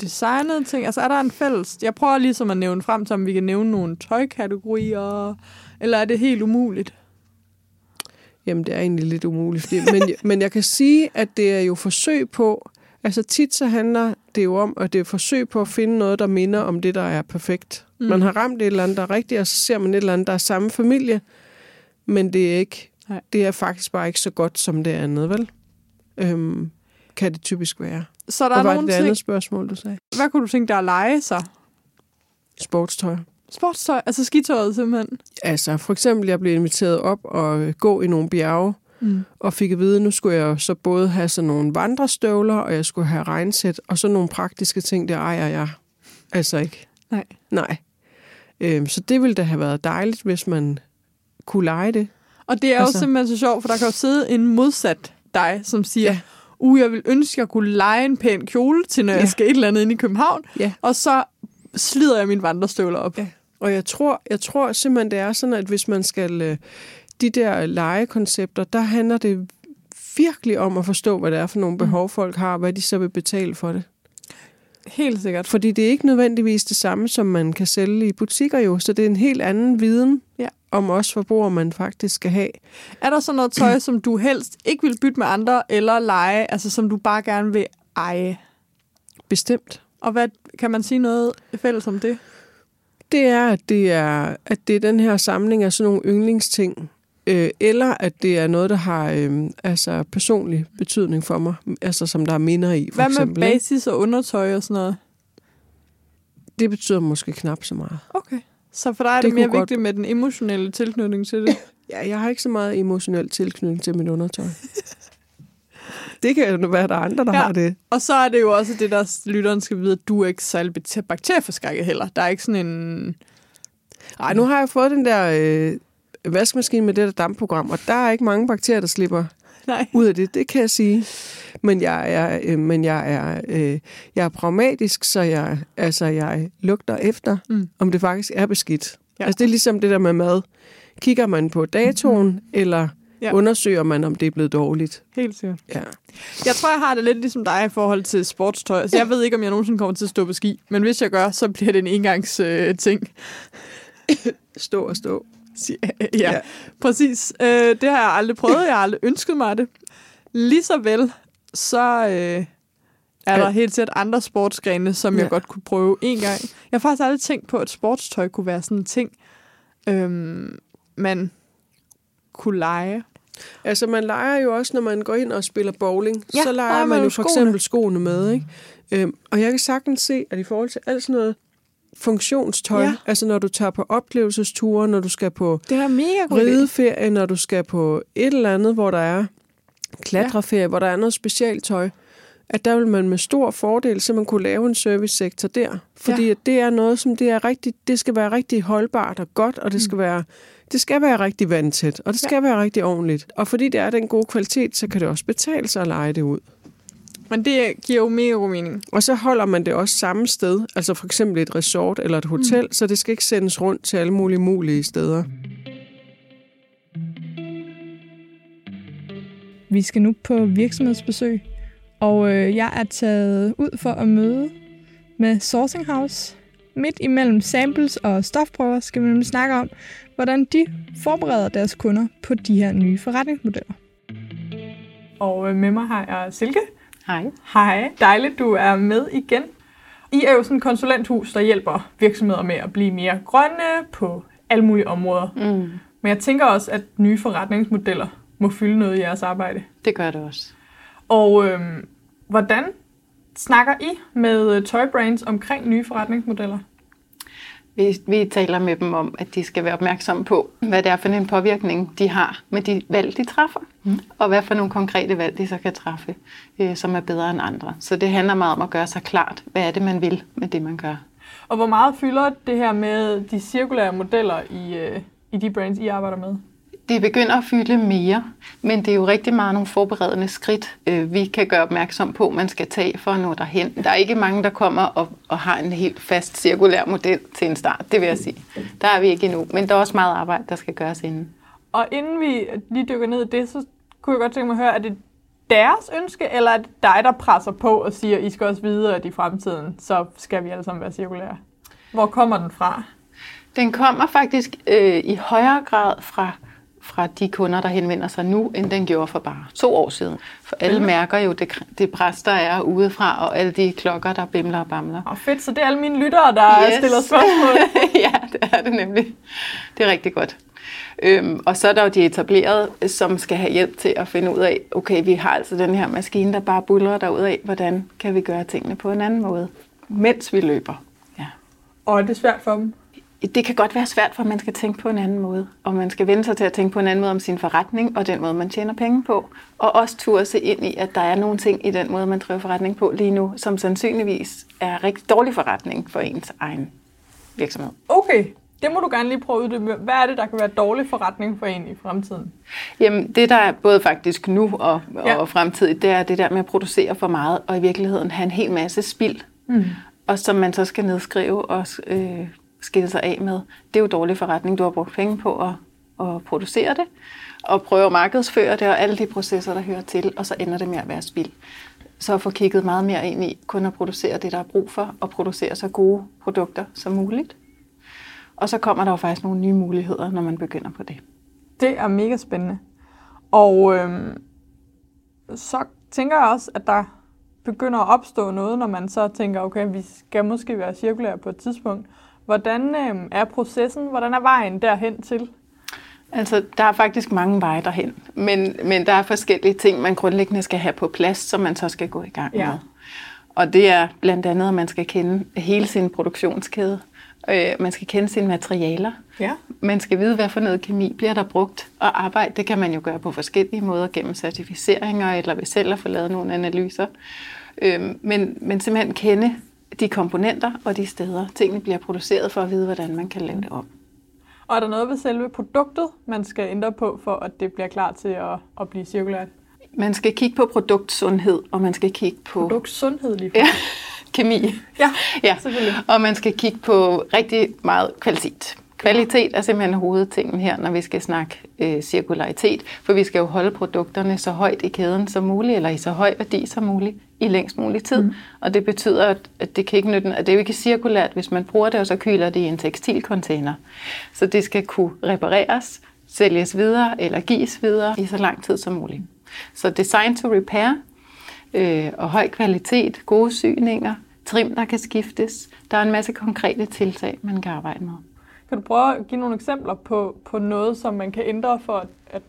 Speaker 3: designede ting? Altså er der en fælles... Jeg prøver ligesom at nævne frem til, om vi kan nævne nogle tøjkategorier, eller er det helt umuligt?
Speaker 2: Jamen, det er egentlig lidt umuligt. Fordi, men, <laughs> men jeg kan sige, at det er jo forsøg på Altså tit så handler det jo om, at det er forsøg på at finde noget, der minder om det, der er perfekt. Mm. Man har ramt et eller andet, der er rigtigt, og så ser man et eller andet, der er samme familie, men det er ikke. Nej. Det er faktisk bare ikke så godt som det andet, vel? Øhm, kan det typisk være.
Speaker 3: Så der
Speaker 2: og
Speaker 3: er nogle
Speaker 2: det
Speaker 3: ting...
Speaker 2: andet spørgsmål, du sagde?
Speaker 3: Hvad kunne du tænke dig at lege så?
Speaker 2: Sportstøj.
Speaker 3: Sportstøj? Altså skitøjet simpelthen?
Speaker 2: Altså, for eksempel, jeg blev inviteret op og gå i nogle bjerge, Mm. Og fik at vide, at nu skulle jeg så både have sådan nogle vandrestøvler, og jeg skulle have regnsæt, og så nogle praktiske ting, der ejer jeg altså ikke.
Speaker 3: Nej.
Speaker 2: Nej. Øhm, så det ville da have været dejligt, hvis man kunne lege det.
Speaker 3: Og det er altså. jo simpelthen så sjovt, for der kan jo sidde en modsat dig, som siger, ja. uh, jeg vil ønske, at jeg kunne lege en pæn kjole til, når ja. jeg skal et eller andet ind i København.
Speaker 2: Ja.
Speaker 3: Og så slider jeg mine vandrestøvler op.
Speaker 2: Ja. Og jeg tror, jeg tror simpelthen, det er sådan, at hvis man skal øh, de der legekoncepter, der handler det virkelig om at forstå, hvad det er for nogle mm. behov, folk har, og hvad de så vil betale for det.
Speaker 3: Helt sikkert.
Speaker 2: Fordi det er ikke nødvendigvis det samme, som man kan sælge i butikker jo, så det er en helt anden viden
Speaker 3: ja.
Speaker 2: om os forbrugere, man faktisk skal have.
Speaker 3: Er der så noget tøj, som du helst ikke vil bytte med andre eller lege, altså som du bare gerne vil eje?
Speaker 2: Bestemt.
Speaker 3: Og hvad kan man sige noget fælles om det?
Speaker 2: Det er, at det er, at det er den her samling af sådan nogle yndlingsting, øh, eller at det er noget, der har øh, altså personlig betydning for mig, altså som der er minder i. For
Speaker 3: Hvad med
Speaker 2: eksempel,
Speaker 3: basis og undertøj og sådan noget?
Speaker 2: Det betyder måske knap så meget.
Speaker 3: Okay. Så for dig er det, det mere vigtigt godt... med den emotionelle tilknytning til det? <laughs>
Speaker 2: ja, jeg har ikke så meget emotionel tilknytning til mit undertøj. <laughs> det kan jo være, at der er andre, der ja. har det.
Speaker 3: Og så er det jo også det, der lytteren skal vide, at du er ikke særlig bakterieforskrækket heller. Der er ikke sådan en...
Speaker 2: Nej, nu har jeg fået den der øh, vaskemaskine med det der dampprogram, og der er ikke mange bakterier, der slipper <laughs> Nej. ud af det, det kan jeg sige. Men jeg er, øh, men jeg er, øh, jeg er pragmatisk, så jeg, altså, jeg lugter efter, mm. om det faktisk er beskidt. Ja. Altså det er ligesom det der med mad. Kigger man på datoen, mm. eller ja. undersøger man, om det er blevet dårligt?
Speaker 3: Helt sikkert.
Speaker 2: Ja.
Speaker 3: Jeg tror, jeg har det lidt ligesom dig i forhold til sportstøj. Altså, jeg ved ikke, om jeg nogensinde kommer til at stå på ski, men hvis jeg gør, så bliver det en engangs øh, ting.
Speaker 2: stå og stå. <laughs>
Speaker 3: ja, ja, præcis. Øh, det har jeg aldrig prøvet. Jeg har aldrig ønsket mig det. Lige så vel, så øh, er der helt sikkert andre sportsgrene, som ja. jeg godt kunne prøve en gang. Jeg har faktisk aldrig tænkt på, at sportstøj kunne være sådan en ting, øhm, man kunne lege.
Speaker 2: Altså, man leger jo også, når man går ind og spiller bowling. Ja, så leger man, man jo for eksempel skoene med, ikke? Øhm, og jeg kan sagtens se, at i forhold til alt sådan noget funktionstøj, ja. altså når du tager på oplevelsesture, når du skal på
Speaker 3: det er mega
Speaker 2: rideferie, når du skal på et eller andet, hvor der er klatreferie, ja. hvor der er noget specialtøj, at der vil man med stor fordel så man kunne lave en servicesektor der. Fordi ja. det er noget, som det er rigtig, det skal være rigtig holdbart og godt, og det skal mm. være det skal være rigtig vandtæt, og det skal ja. være rigtig ordentligt. Og fordi det er den gode kvalitet, så kan det også betale sig at lege det ud.
Speaker 3: Men det giver jo mega god mening.
Speaker 2: Og så holder man det også samme sted, altså for eksempel et resort eller et hotel, mm. så det skal ikke sendes rundt til alle mulige mulige steder.
Speaker 1: Vi skal nu på virksomhedsbesøg, og øh, jeg er taget ud for at møde med Sourcing House. Midt imellem samples og stofprøver skal vi nemlig snakke om, hvordan de forbereder deres kunder på de her nye forretningsmodeller. Og øh, med mig har jeg Silke.
Speaker 5: Hej.
Speaker 1: Hej. Dejligt, du er med igen. I er jo sådan et konsulenthus, der hjælper virksomheder med at blive mere grønne på alle mulige områder. Mm. Men jeg tænker også, at nye forretningsmodeller må fylde noget i jeres arbejde.
Speaker 5: Det gør det også.
Speaker 1: Og øhm, hvordan snakker I med Toy Brands omkring nye forretningsmodeller?
Speaker 5: Vi, vi taler med dem om, at de skal være opmærksomme på, hvad det er for en påvirkning, de har med de valg, de træffer. Mm. Og hvad for nogle konkrete valg, de så kan træffe, øh, som er bedre end andre. Så det handler meget om at gøre sig klart, hvad er det, man vil med det, man gør.
Speaker 1: Og hvor meget fylder det her med de cirkulære modeller i, øh, i de brands, I arbejder med?
Speaker 5: Det begynder at fylde mere, men det er jo rigtig meget nogle forberedende skridt, øh, vi kan gøre opmærksom på, man skal tage for at nå derhen. Der er ikke mange, der kommer og, og har en helt fast cirkulær model til en start, det vil jeg sige. Der er vi ikke endnu, men der er også meget arbejde, der skal gøres inden.
Speaker 1: Og inden vi lige dykker ned i det, så kunne jeg godt tænke mig at høre, er det deres ønske, eller er det dig, der presser på og siger, I skal også videre, at i fremtiden, så skal vi alle sammen være cirkulære? Hvor kommer den fra?
Speaker 5: Den kommer faktisk øh, i højere grad fra fra de kunder, der henvender sig nu, end den gjorde for bare to år siden. For alle mm. mærker jo det, det pres, der er udefra, og alle de klokker, der bimler og bamler.
Speaker 1: Og fedt, så det er alle mine lyttere, der yes. stiller spørgsmål. <laughs>
Speaker 5: ja, det er det nemlig. Det er rigtig godt. Øhm, og så er der jo de etablerede, som skal have hjælp til at finde ud af, okay, vi har altså den her maskine, der bare buller af, hvordan kan vi gøre tingene på en anden måde, mens vi løber. Ja.
Speaker 1: Og er det svært for dem?
Speaker 5: Det kan godt være svært, for man skal tænke på en anden måde. Og man skal vende sig til at tænke på en anden måde om sin forretning, og den måde, man tjener penge på. Og også turde se ind i, at der er nogle ting i den måde, man driver forretning på lige nu, som sandsynligvis er rigtig dårlig forretning for ens egen virksomhed.
Speaker 1: Okay, det må du gerne lige prøve at uddybe. Hvad er det, der kan være dårlig forretning for en i fremtiden?
Speaker 5: Jamen, det der er både faktisk nu og, ja. og fremtidigt, det er det der med at producere for meget, og i virkeligheden have en hel masse spild, mm. og som man så skal nedskrive og øh, skille sig af med. Det er jo dårlig forretning. Du har brugt penge på at, at producere det, og prøve at markedsføre det, og alle de processer, der hører til, og så ender det med at være spild. Så at få kigget meget mere ind i kun at producere det, der er brug for, og producere så gode produkter som muligt. Og så kommer der jo faktisk nogle nye muligheder, når man begynder på det.
Speaker 1: Det er mega spændende. Og øhm, så tænker jeg også, at der begynder at opstå noget, når man så tænker, okay, vi skal måske være cirkulære på et tidspunkt. Hvordan øh, er processen? Hvordan er vejen derhen til?
Speaker 5: Altså, der er faktisk mange veje derhen, men, men der er forskellige ting, man grundlæggende skal have på plads, som man så skal gå i gang ja. med. Og det er blandt andet, at man skal kende hele sin produktionskæde. Øh, man skal kende sine materialer. Ja. Man skal vide, hvad for noget kemi bliver der brugt. Og arbejde, det kan man jo gøre på forskellige måder, gennem certificeringer, eller ved selv at få lavet nogle analyser. Øh, men, men simpelthen kende de komponenter og de steder, tingene bliver produceret for at vide, hvordan man kan lave det om.
Speaker 1: Og er der noget ved selve produktet, man skal ændre på, for at det bliver klar til at, at blive cirkulært?
Speaker 5: Man skal kigge på produktsundhed, og man skal kigge på...
Speaker 1: Produktsundhed lige
Speaker 5: Ja, kemi.
Speaker 1: Ja,
Speaker 5: Ja,
Speaker 1: selvfølgelig.
Speaker 5: og man skal kigge på rigtig meget kvalitet. Kvalitet er simpelthen hovedtingen her, når vi skal snakke øh, cirkularitet, for vi skal jo holde produkterne så højt i kæden som muligt, eller i så høj værdi som muligt, i længst mulig tid. Mm. Og det betyder, at, at det kan ikke nytte, at det er jo ikke cirkulært, hvis man bruger det, og så kyler det i en tekstilcontainer. Så det skal kunne repareres, sælges videre eller gives videre i så lang tid som muligt. Så design to repair øh, og høj kvalitet, gode syninger, trim, der kan skiftes. Der er en masse konkrete tiltag, man kan arbejde med.
Speaker 1: Kan du prøve at give nogle eksempler på, på noget, som man kan ændre for, at, at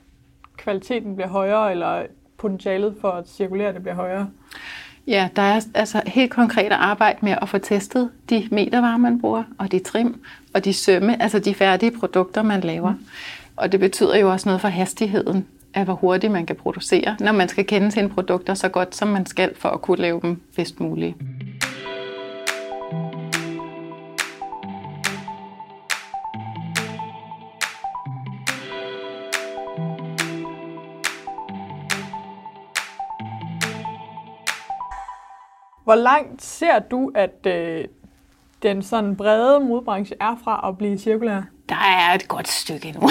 Speaker 1: kvaliteten bliver højere, eller potentialet for at cirkulere det bliver højere?
Speaker 5: Ja, der er altså helt konkret at arbejde med at få testet de metervarer, man bruger, og de trim, og de sømme, altså de færdige produkter, man laver. Mm. Og det betyder jo også noget for hastigheden af, hvor hurtigt man kan producere, når man skal kende sine produkter så godt, som man skal, for at kunne lave dem bedst muligt.
Speaker 1: Hvor langt ser du, at øh, den sådan brede modbranche er fra at blive cirkulær?
Speaker 5: Der er et godt stykke endnu.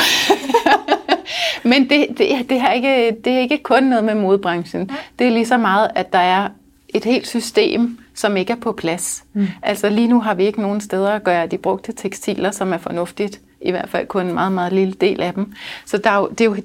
Speaker 5: <laughs> Men det, det, det, er ikke, det er ikke kun noget med modbranchen. Det er lige så meget, at der er et helt system, som ikke er på plads. Mm. Altså lige nu har vi ikke nogen steder at gøre de brugte tekstiler, som er fornuftigt. I hvert fald kun en meget, meget lille del af dem. Så der er jo, det er jo,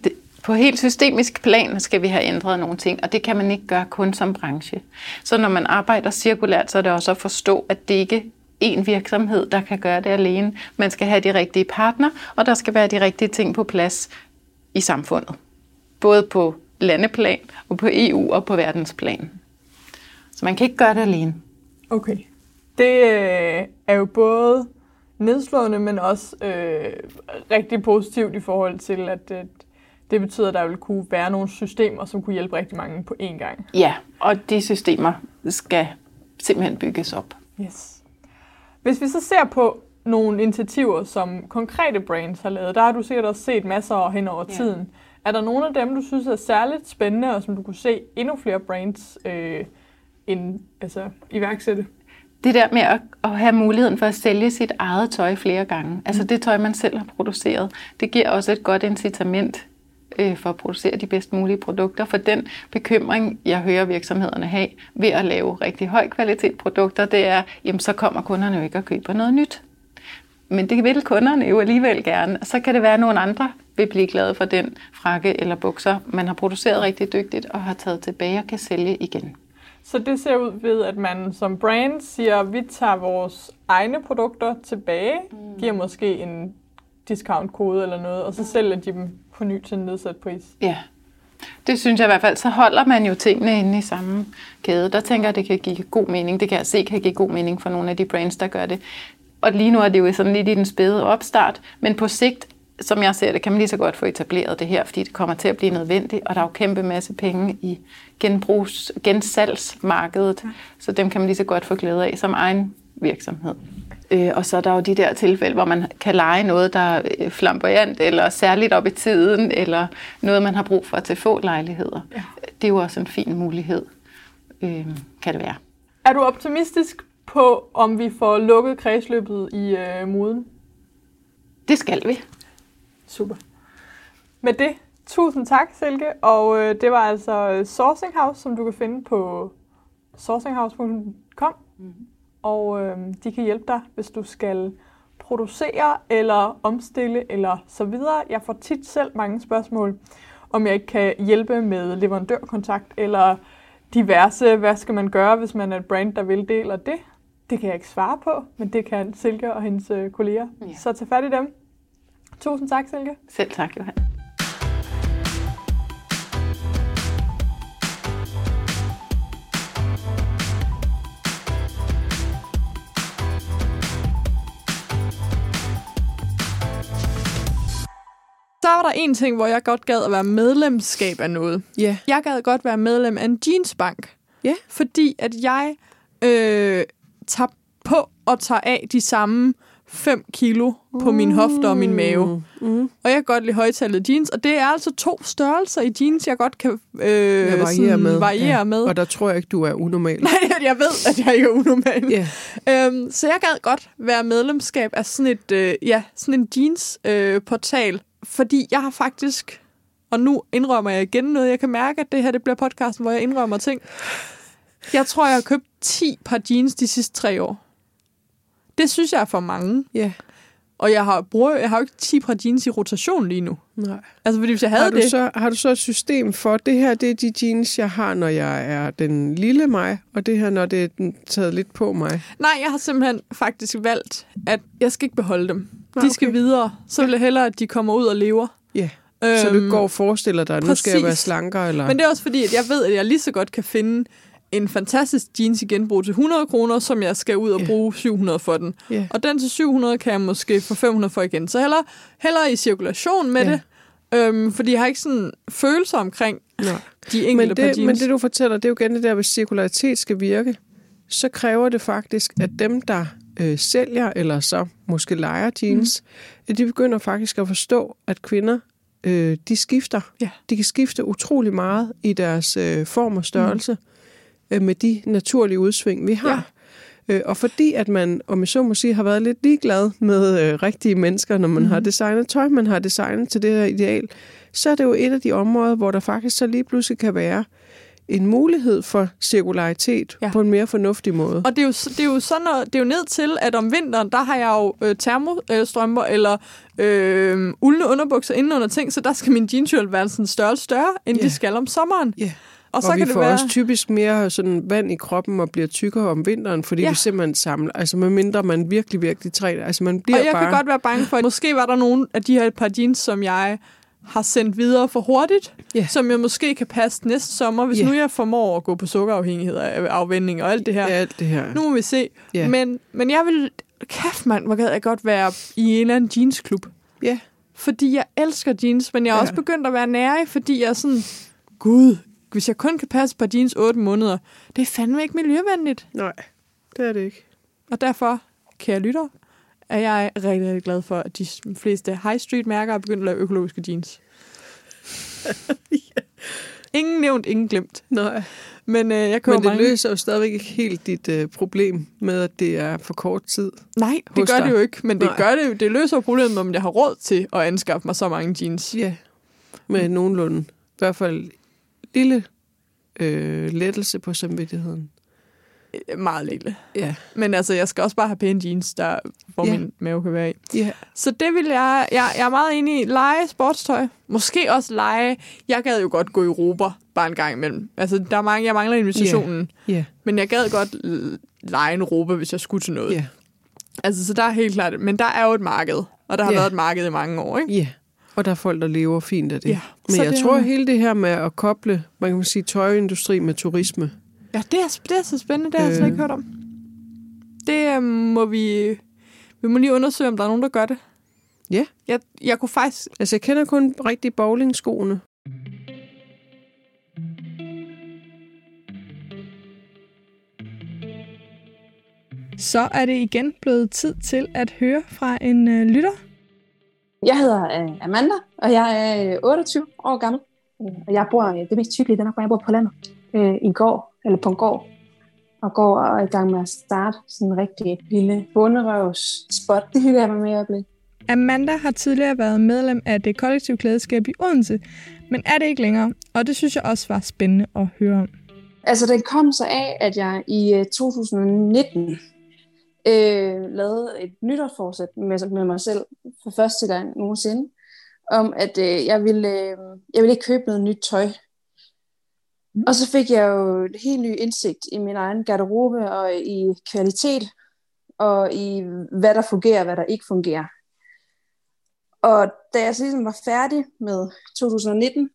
Speaker 5: på helt systemisk plan skal vi have ændret nogle ting, og det kan man ikke gøre kun som branche. Så når man arbejder cirkulært, så er det også at forstå, at det ikke en virksomhed, der kan gøre det alene. Man skal have de rigtige partner, og der skal være de rigtige ting på plads i samfundet. Både på landeplan, og på EU og på verdensplan. Så man kan ikke gøre det alene.
Speaker 1: Okay. Det øh, er jo både nedslående, men også øh, rigtig positivt i forhold til, at øh, det betyder, at der vil kunne være nogle systemer, som kunne hjælpe rigtig mange på én gang.
Speaker 5: Ja, og de systemer skal simpelthen bygges op.
Speaker 1: Yes. Hvis vi så ser på nogle initiativer, som konkrete brands har lavet, der har du sikkert også set masser hen over
Speaker 5: Ja.
Speaker 1: tiden. Er der nogle af dem, du synes er særligt spændende, og som du kunne se endnu flere brands øh, end, altså, iværksætte?
Speaker 5: Det der med at, at have muligheden for at sælge sit eget tøj flere gange, altså det tøj, man selv har produceret, det giver også et godt incitament øh, for at producere de bedst mulige produkter. For den bekymring, jeg hører virksomhederne have ved at lave rigtig høj kvalitet produkter, det er, jamen så kommer kunderne jo ikke og køber noget nyt. Men det vil kunderne jo alligevel gerne. Og så kan det være, at nogle andre vil blive glade for den frakke eller bukser, man har produceret rigtig dygtigt og har taget tilbage og kan sælge igen.
Speaker 1: Så det ser ud ved, at man som brand siger, at vi tager vores egne produkter tilbage, mm. giver måske en discount-kode eller noget, og så sælger de dem på ny til en nedsat pris.
Speaker 5: Ja, det synes jeg i hvert fald. Så holder man jo tingene inde i samme kæde. Der tænker jeg, det kan give god mening. Det kan jeg se kan give god mening for nogle af de brands, der gør det. Og lige nu er det jo sådan lidt i den spæde opstart, men på sigt, som jeg ser det, kan man lige så godt få etableret det her, fordi det kommer til at blive nødvendigt, og der er jo kæmpe masse penge i genbrugs, gensalgsmarkedet, så dem kan man lige så godt få glæde af som egen virksomhed. Øh, og så er der jo de der tilfælde, hvor man kan lege noget, der er øh, flamboyant, eller særligt op i tiden, eller noget, man har brug for til få lejligheder.
Speaker 1: Ja.
Speaker 5: Det er jo også en fin mulighed, øh, kan det være.
Speaker 1: Er du optimistisk på, om vi får lukket kredsløbet i øh, moden?
Speaker 5: Det skal vi.
Speaker 1: Super. Med det, tusind tak, Silke. Og øh, det var altså Sourcing House, som du kan finde på sourcinghouse.com. Mm-hmm. Og øh, de kan hjælpe dig, hvis du skal producere eller omstille eller så videre. Jeg får tit selv mange spørgsmål, om jeg ikke kan hjælpe med leverandørkontakt eller diverse, hvad skal man gøre, hvis man er et brand, der vil det eller det. Det kan jeg ikke svare på, men det kan Silke og hendes øh, kolleger.
Speaker 5: Ja.
Speaker 1: Så tag fat i dem. Tusind tak, Silke.
Speaker 5: Selv tak, Johan.
Speaker 1: Var der en ting, hvor jeg godt gad at være medlemskab af noget.
Speaker 2: Ja.
Speaker 1: Jeg gad godt være medlem af en jeansbank.
Speaker 2: Ja.
Speaker 1: Fordi at jeg øh, tager på og tager af de samme
Speaker 3: 5 kilo på min hofter og min mave. Mm. Og jeg kan godt lide højtalede jeans, og det er altså to størrelser i jeans, jeg godt kan øh,
Speaker 2: Jeg varierer med.
Speaker 3: variere
Speaker 2: Ja.
Speaker 3: med.
Speaker 2: Og der tror jeg ikke, du er unormal. <laughs>
Speaker 3: Nej, jeg ved, at jeg ikke er unormal.
Speaker 2: Ja.
Speaker 3: Øhm, så jeg gad godt være medlemskab af sådan et, øh, ja, sådan en jeans-portal, øh, portal, fordi jeg har faktisk, og nu indrømmer jeg igen noget, jeg kan mærke, at det her det bliver podcasten, hvor jeg indrømmer ting. Jeg tror, jeg har købt 10 par jeans de sidste tre år. Det synes jeg er for mange.
Speaker 2: Ja.
Speaker 3: Og jeg har, bruger, jeg har jo ikke 10 par jeans i rotation lige nu.
Speaker 2: Nej.
Speaker 3: Altså, fordi hvis jeg havde
Speaker 2: Har du,
Speaker 3: det...
Speaker 2: så, har du så et system for, det her det er de jeans, jeg har, når jeg er den lille mig, og det her, når det er den taget lidt på mig?
Speaker 3: Nej, jeg har simpelthen faktisk valgt, at jeg skal ikke beholde dem.
Speaker 2: Nå,
Speaker 3: De skal
Speaker 2: okay.
Speaker 3: videre. Så vil jeg hellere, at de kommer ud og lever.
Speaker 2: Ja. Så du
Speaker 3: Øhm,
Speaker 2: ikke går og forestiller dig, at nu skal jeg være
Speaker 3: præcis.
Speaker 2: slankere? Eller?
Speaker 3: Men det er også fordi, at jeg ved, at jeg lige så godt kan finde en fantastisk jeans i genbrug til 100 kroner, som jeg skal ud og bruge 700 for den.
Speaker 2: Ja.
Speaker 3: Og den til 700 kan jeg måske få 500 for igen. Så heller, heller i cirkulation med
Speaker 2: Ja.
Speaker 3: det. Øhm, fordi jeg har ikke sådan følelser omkring
Speaker 2: Nej.
Speaker 3: de enkelte
Speaker 2: Men
Speaker 3: par
Speaker 2: det,
Speaker 3: jeans.
Speaker 2: men det, du fortæller, det er jo igen det der, hvis cirkularitet skal virke, så kræver det faktisk, at dem, der øh, sælger, eller så måske leger jeans, mm. de begynder faktisk at forstå, at kvinder, øh, de skifter.
Speaker 3: Ja.
Speaker 2: De kan skifte utrolig meget i deres øh, form og størrelse mm. øh, med de naturlige udsving, vi har. Ja. Øh, og fordi at man, om jeg så må sige, har været lidt ligeglad med øh, rigtige mennesker, når man mm. har designet tøj, man har designet til det her ideal, så er det jo et af de områder, hvor der faktisk så lige pludselig kan være en mulighed for cirkularitet
Speaker 3: Ja.
Speaker 2: på en mere fornuftig måde.
Speaker 3: Og det er, jo, det er jo sådan noget, det er jo ned til, at om vinteren, der har jeg jo øh, termostrømper eller øh, uldne underbukser inden under ting, så der skal min jeans være sådan størrelse større, end
Speaker 2: Ja.
Speaker 3: de skal om sommeren.
Speaker 2: Ja.
Speaker 3: Og
Speaker 2: Og,
Speaker 3: så
Speaker 2: og vi
Speaker 3: kan det
Speaker 2: får
Speaker 3: være...
Speaker 2: også typisk mere sådan vand i kroppen og bliver tykkere om vinteren, fordi
Speaker 3: Ja.
Speaker 2: vi simpelthen samler, altså med mindre man virkelig, virkelig træner. Altså man bliver
Speaker 3: og jeg
Speaker 2: bare...
Speaker 3: kan godt være bange for, at måske var der nogle af de her par jeans, som jeg har sendt videre for hurtigt,
Speaker 2: Ja.
Speaker 3: som jeg måske kan passe næste sommer, hvis
Speaker 2: Ja.
Speaker 3: nu jeg formår at gå på sukkerafhængighed af afvending og alt det her.
Speaker 2: Ja, alt det her.
Speaker 3: Nu må vi se.
Speaker 2: Ja.
Speaker 3: Men, men jeg vil... Kæft mand, hvor gad jeg godt være i en eller anden jeansklub.
Speaker 2: Ja.
Speaker 3: Fordi jeg elsker jeans, men jeg er
Speaker 2: Ja.
Speaker 3: også begyndt at være nærig, fordi jeg er sådan... Gud, hvis jeg kun kan passe par jeans 8 måneder, det er fandme ikke miljøvenligt.
Speaker 2: Nej, det er det ikke.
Speaker 3: Og derfor, kære lytter, er jeg rigtig, rigtig glad for, at de fleste high street mærker er begyndt at lave økologiske jeans. <laughs> Ingen nævnt, ingen glemt.
Speaker 2: Nej.
Speaker 3: Men øh, jeg
Speaker 2: Men det
Speaker 3: mange...
Speaker 2: løser jo stadigvæk ikke helt dit øh, problem med, at det er for kort tid.
Speaker 3: Nej, det gør
Speaker 2: dig.
Speaker 3: det jo ikke. Men det,
Speaker 2: Nej.
Speaker 3: gør det, det løser jo problemet, om jeg har råd til at anskaffe mig så mange jeans.
Speaker 2: Ja. Med nogenlunde. I hvert fald lille øh, lettelse på samvittigheden.
Speaker 3: Øh, Meget lille.
Speaker 2: Ja.
Speaker 3: Men altså, jeg skal også bare have pæne jeans, der, hvor
Speaker 2: Ja.
Speaker 3: min mave kan være i.
Speaker 2: Ja.
Speaker 3: Så det vil jeg... Jeg, jeg er meget enig i. Lege sportstøj. Måske også lege... Jeg gad jo godt gå i Europa bare en gang imellem. Altså, der er mange, jeg mangler invitationen.
Speaker 2: Ja.
Speaker 3: Men jeg gad godt lege en Europa, hvis jeg skulle til noget.
Speaker 2: Ja.
Speaker 3: Altså, så der er helt klart... Men der er jo et marked. Og der har
Speaker 2: Ja.
Speaker 3: været et marked i mange år, ikke?
Speaker 2: Ja. Og der er folk, der lever fint af det.
Speaker 3: Ja,
Speaker 2: Men
Speaker 3: så
Speaker 2: jeg
Speaker 3: det
Speaker 2: tror,
Speaker 3: er-
Speaker 2: hele det her med at koble, man kan sige, tøjindustri med turisme.
Speaker 3: Ja, det er, det er så spændende. Det har jeg slet
Speaker 2: Øh.
Speaker 3: ikke hørt om. Det øh, må vi... Vi må lige undersøge, om der er nogen, der gør det.
Speaker 2: Ja.
Speaker 3: Jeg, jeg kunne faktisk...
Speaker 2: Altså, jeg kender kun rigtig bowlingskoene.
Speaker 1: Så er det igen blevet tid til at høre fra en øh, lytter.
Speaker 6: Jeg hedder øh, Amanda, og jeg er øh, 28 år gammel. Øh, Og jeg bor, øh, det mest hyggelige, det er jeg bor på landet. Øh, I en gård, eller på en gård. Og går og er i gang med at starte sådan en rigtig lille bunderøvs spot. Det <laughs> hygger jeg mig med i øjeblikket.
Speaker 1: Amanda har tidligere været medlem af det kollektive klædeskab i Odense, men er det ikke længere, og det synes jeg også var spændende at høre om.
Speaker 6: Altså, den kom så af, at jeg i øh, 2019 øh, lavede et nytårsforsæt med, med mig selv for første gang nogensinde, om at øh, jeg, ville, øh, jeg ville ikke købe noget nyt tøj. Mm-hmm. Og så fik jeg jo en helt ny indsigt i min egen garderobe og i kvalitet, og i hvad der fungerer og hvad der ikke fungerer. Og da jeg så ligesom var færdig med 2019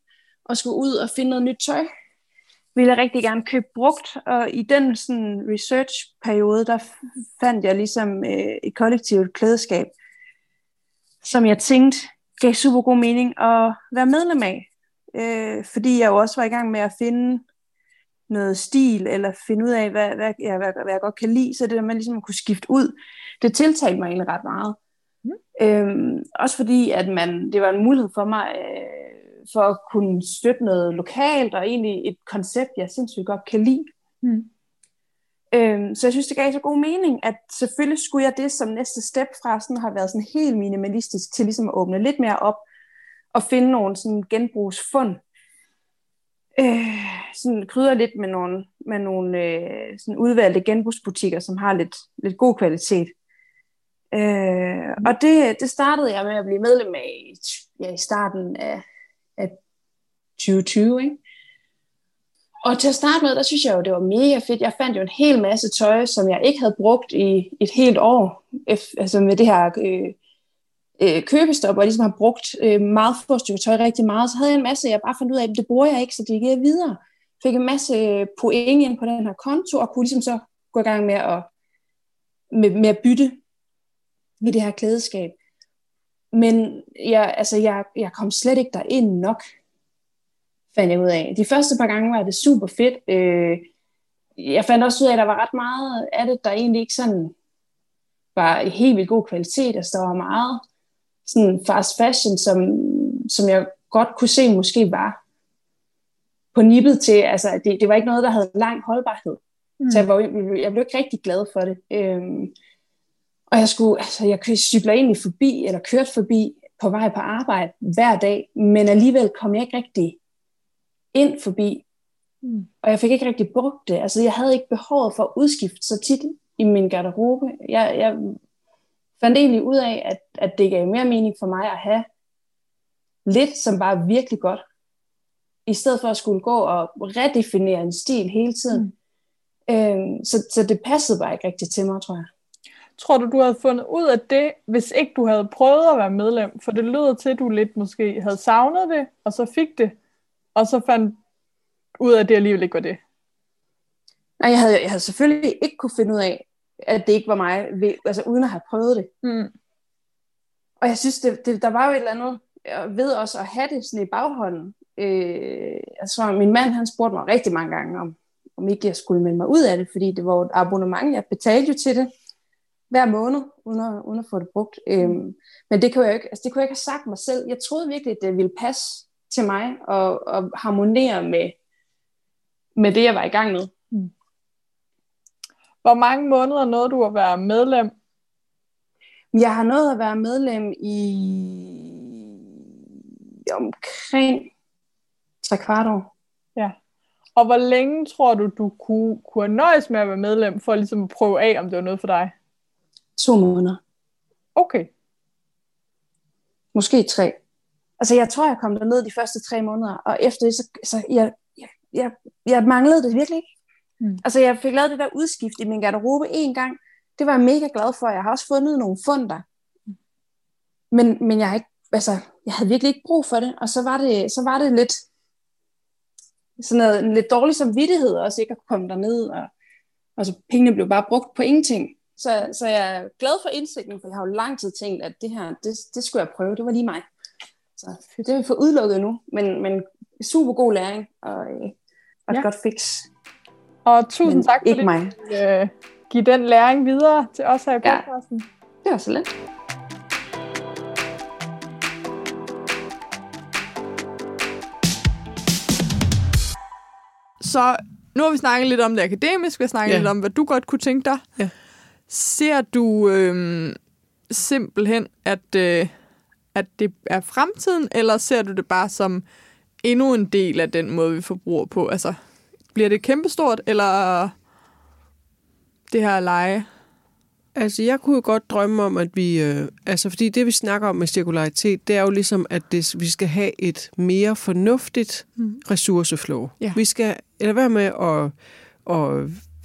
Speaker 6: og skulle ud og finde noget nyt tøj, ville jeg rigtig gerne købe brugt, og i den sådan, research-periode, der fandt jeg ligesom øh, et kollektivt klædeskab, som jeg tænkte gav super god mening at være medlem af. Øh, fordi jeg jo også var i gang med at finde noget stil, eller finde ud af, hvad, hvad, ja, hvad, hvad jeg godt kan lide, så det der med ligesom at kunne skifte ud, det tiltalte mig egentlig ret meget. Mm. Øhm, også fordi, at man, det var en mulighed for mig, øh, for at kunne støtte noget lokalt, og egentlig et koncept, jeg sindssygt godt kan lide. Mm. Øhm, så jeg synes, det gav så god mening, at selvfølgelig skulle jeg det som næste step fra sådan har været sådan helt minimalistisk til ligesom at åbne lidt mere op og finde nogle sådan genbrugsfund. Øh, sådan krydder lidt med nogle, med nogle øh, sådan udvalgte genbrugsbutikker, som har lidt, lidt god kvalitet. Øh, og det, det startede jeg med at blive medlem af ja, i starten af, af 2020. Ikke? Og til at starte med, der synes jeg jo, det var mega fedt. Jeg fandt jo en hel masse tøj, som jeg ikke havde brugt i et helt år, altså med det her øh, øh, købestop, og ligesom har brugt øh, meget få stykker tøj rigtig meget. Så havde jeg en masse, jeg bare fandt ud af, at det bruger jeg ikke, så det gik jeg videre. Fik en masse øh, point ind på den her konto, og kunne ligesom så gå i gang med at, med, med at bytte med det her klædeskab. Men jeg, altså, jeg, jeg kom slet ikke derind nok fandt jeg ud af. De første par gange var det super fedt. Øh, jeg fandt også ud af, at der var ret meget af det, der egentlig ikke sådan var i helt vildt god kvalitet. Altså, der var meget sådan fast fashion, som, som jeg godt kunne se måske var på nippet til, altså det, det var ikke noget, der havde lang holdbarhed. Mm. Så jeg, var, jeg blev ikke rigtig glad for det. Øhm, og jeg skulle, altså jeg cykler egentlig forbi, eller kørt forbi på vej på arbejde hver dag, men alligevel kom jeg ikke rigtig ind forbi. Mm. Og jeg fik ikke rigtig brugt det. Altså, jeg havde ikke behovet for at udskifte så tit i min garderobe. Jeg, jeg fandt egentlig ud af, at, at det gav mere mening for mig at have lidt, som bare virkelig godt. I stedet for at skulle gå og redefinere en stil hele tiden. Mm. Øhm, så, så det passede bare ikke rigtig til mig, tror jeg.
Speaker 3: Tror du, du havde fundet ud af det, hvis ikke du havde prøvet at være medlem? For det lyder til, at du lidt måske havde savnet det, og så fik det, og så fandt ud af, at det alligevel ikke var det?
Speaker 6: Nej, jeg havde, jeg havde selvfølgelig ikke kunne finde ud af, at det ikke var mig, altså uden at have prøvet det. Mm. Og jeg synes, det, det, der var jo et eller andet ved også at have det sådan i baghånden. Øh, altså, min mand, han spurgte mig rigtig mange gange, om, om ikke jeg skulle melde mig ud af det, fordi det var et abonnement. Jeg betalte jo til det hver måned, uden at, uden at få det brugt. Mm. Øhm, men det kunne, jeg ikke, altså, det kunne jeg ikke have sagt mig selv. Jeg troede virkelig, at det ville passe til mig og, og harmonere med, med det, jeg var i gang med.
Speaker 3: Hvor mange måneder nåede du at være medlem?
Speaker 6: Jeg har nået at være medlem i omkring tre kvart år.
Speaker 3: Ja. Og hvor længe tror du, du kunne, kunne nøjes med at være medlem, for ligesom at prøve af, om det var noget for dig?
Speaker 6: To måneder.
Speaker 3: Okay.
Speaker 6: Måske tre altså jeg tror, jeg kom derned de første tre måneder, og efter det, så, så jeg, jeg, jeg, jeg manglede det virkelig ikke. Mm. Altså jeg fik lavet det der udskift i min garderobe en gang, det var jeg mega glad for. Jeg har også fundet nogle fund der. Men, men jeg, har ikke, altså, jeg havde virkelig ikke brug for det, og så var det, så var det lidt sådan noget, en lidt dårlig samvittighed også ikke at komme derned, og, og så pengene blev bare brugt på ingenting. Så, så jeg er glad for indsigten, for jeg har jo lang tid tænkt, at det her, det, det skulle jeg prøve, det var lige mig. Så det har vi fået udelukket nu, men, men super god læring og, øh, og et ja. godt fix.
Speaker 3: Og tusind men tak for
Speaker 6: ikke det. mig.
Speaker 3: Øh, give den læring videre til os her i podcasten.
Speaker 6: Ja, det var så lidt.
Speaker 3: Så nu har vi snakket lidt om det akademiske, vi har snakket ja. lidt om, hvad du godt kunne tænke dig. Ja. Ser du øh, simpelthen, at... Øh, at det er fremtiden, eller ser du det bare som endnu en del af den måde, vi forbruger på? Altså, bliver det kæmpestort, eller det her leje?
Speaker 2: Altså, jeg kunne jo godt drømme om, at vi... Øh, altså, fordi det, vi snakker om med cirkularitet, det er jo ligesom, at det, vi skal have et mere fornuftigt mm. ressourceflow. Ja. Vi skal eller være med at,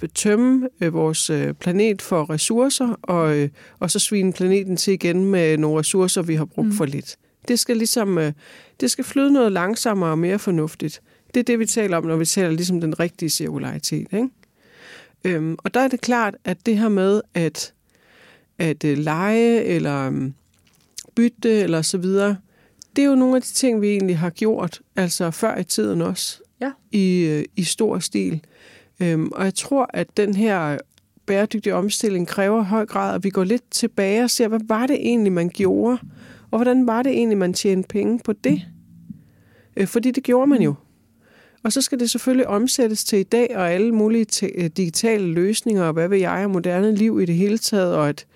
Speaker 2: at tømme øh, vores øh, planet for ressourcer, og, øh, og så svine planeten til igen med nogle ressourcer, vi har brugt mm. for lidt. Det skal ligesom øh, det skal flyde noget langsommere og mere fornuftigt. Det er det, vi taler om, når vi taler ligesom den rigtige cirkularitet. Ikke? Øhm, og der er det klart, at det her med at, at øh, lege eller um, bytte eller så videre, det er jo nogle af de ting, vi egentlig har gjort, altså før i tiden også. ja. i, øh, i stor stil. Øhm, og jeg tror, at den her bæredygtige omstilling kræver høj grad, at vi går lidt tilbage og ser, hvad var det egentlig, man gjorde? Og hvordan var det egentlig, man tjente penge på det? Øh, fordi det gjorde man jo. Og så skal det selvfølgelig omsættes til i dag og alle mulige øh, digitale løsninger, og hvad vil jeg, og moderne liv i det hele taget, og at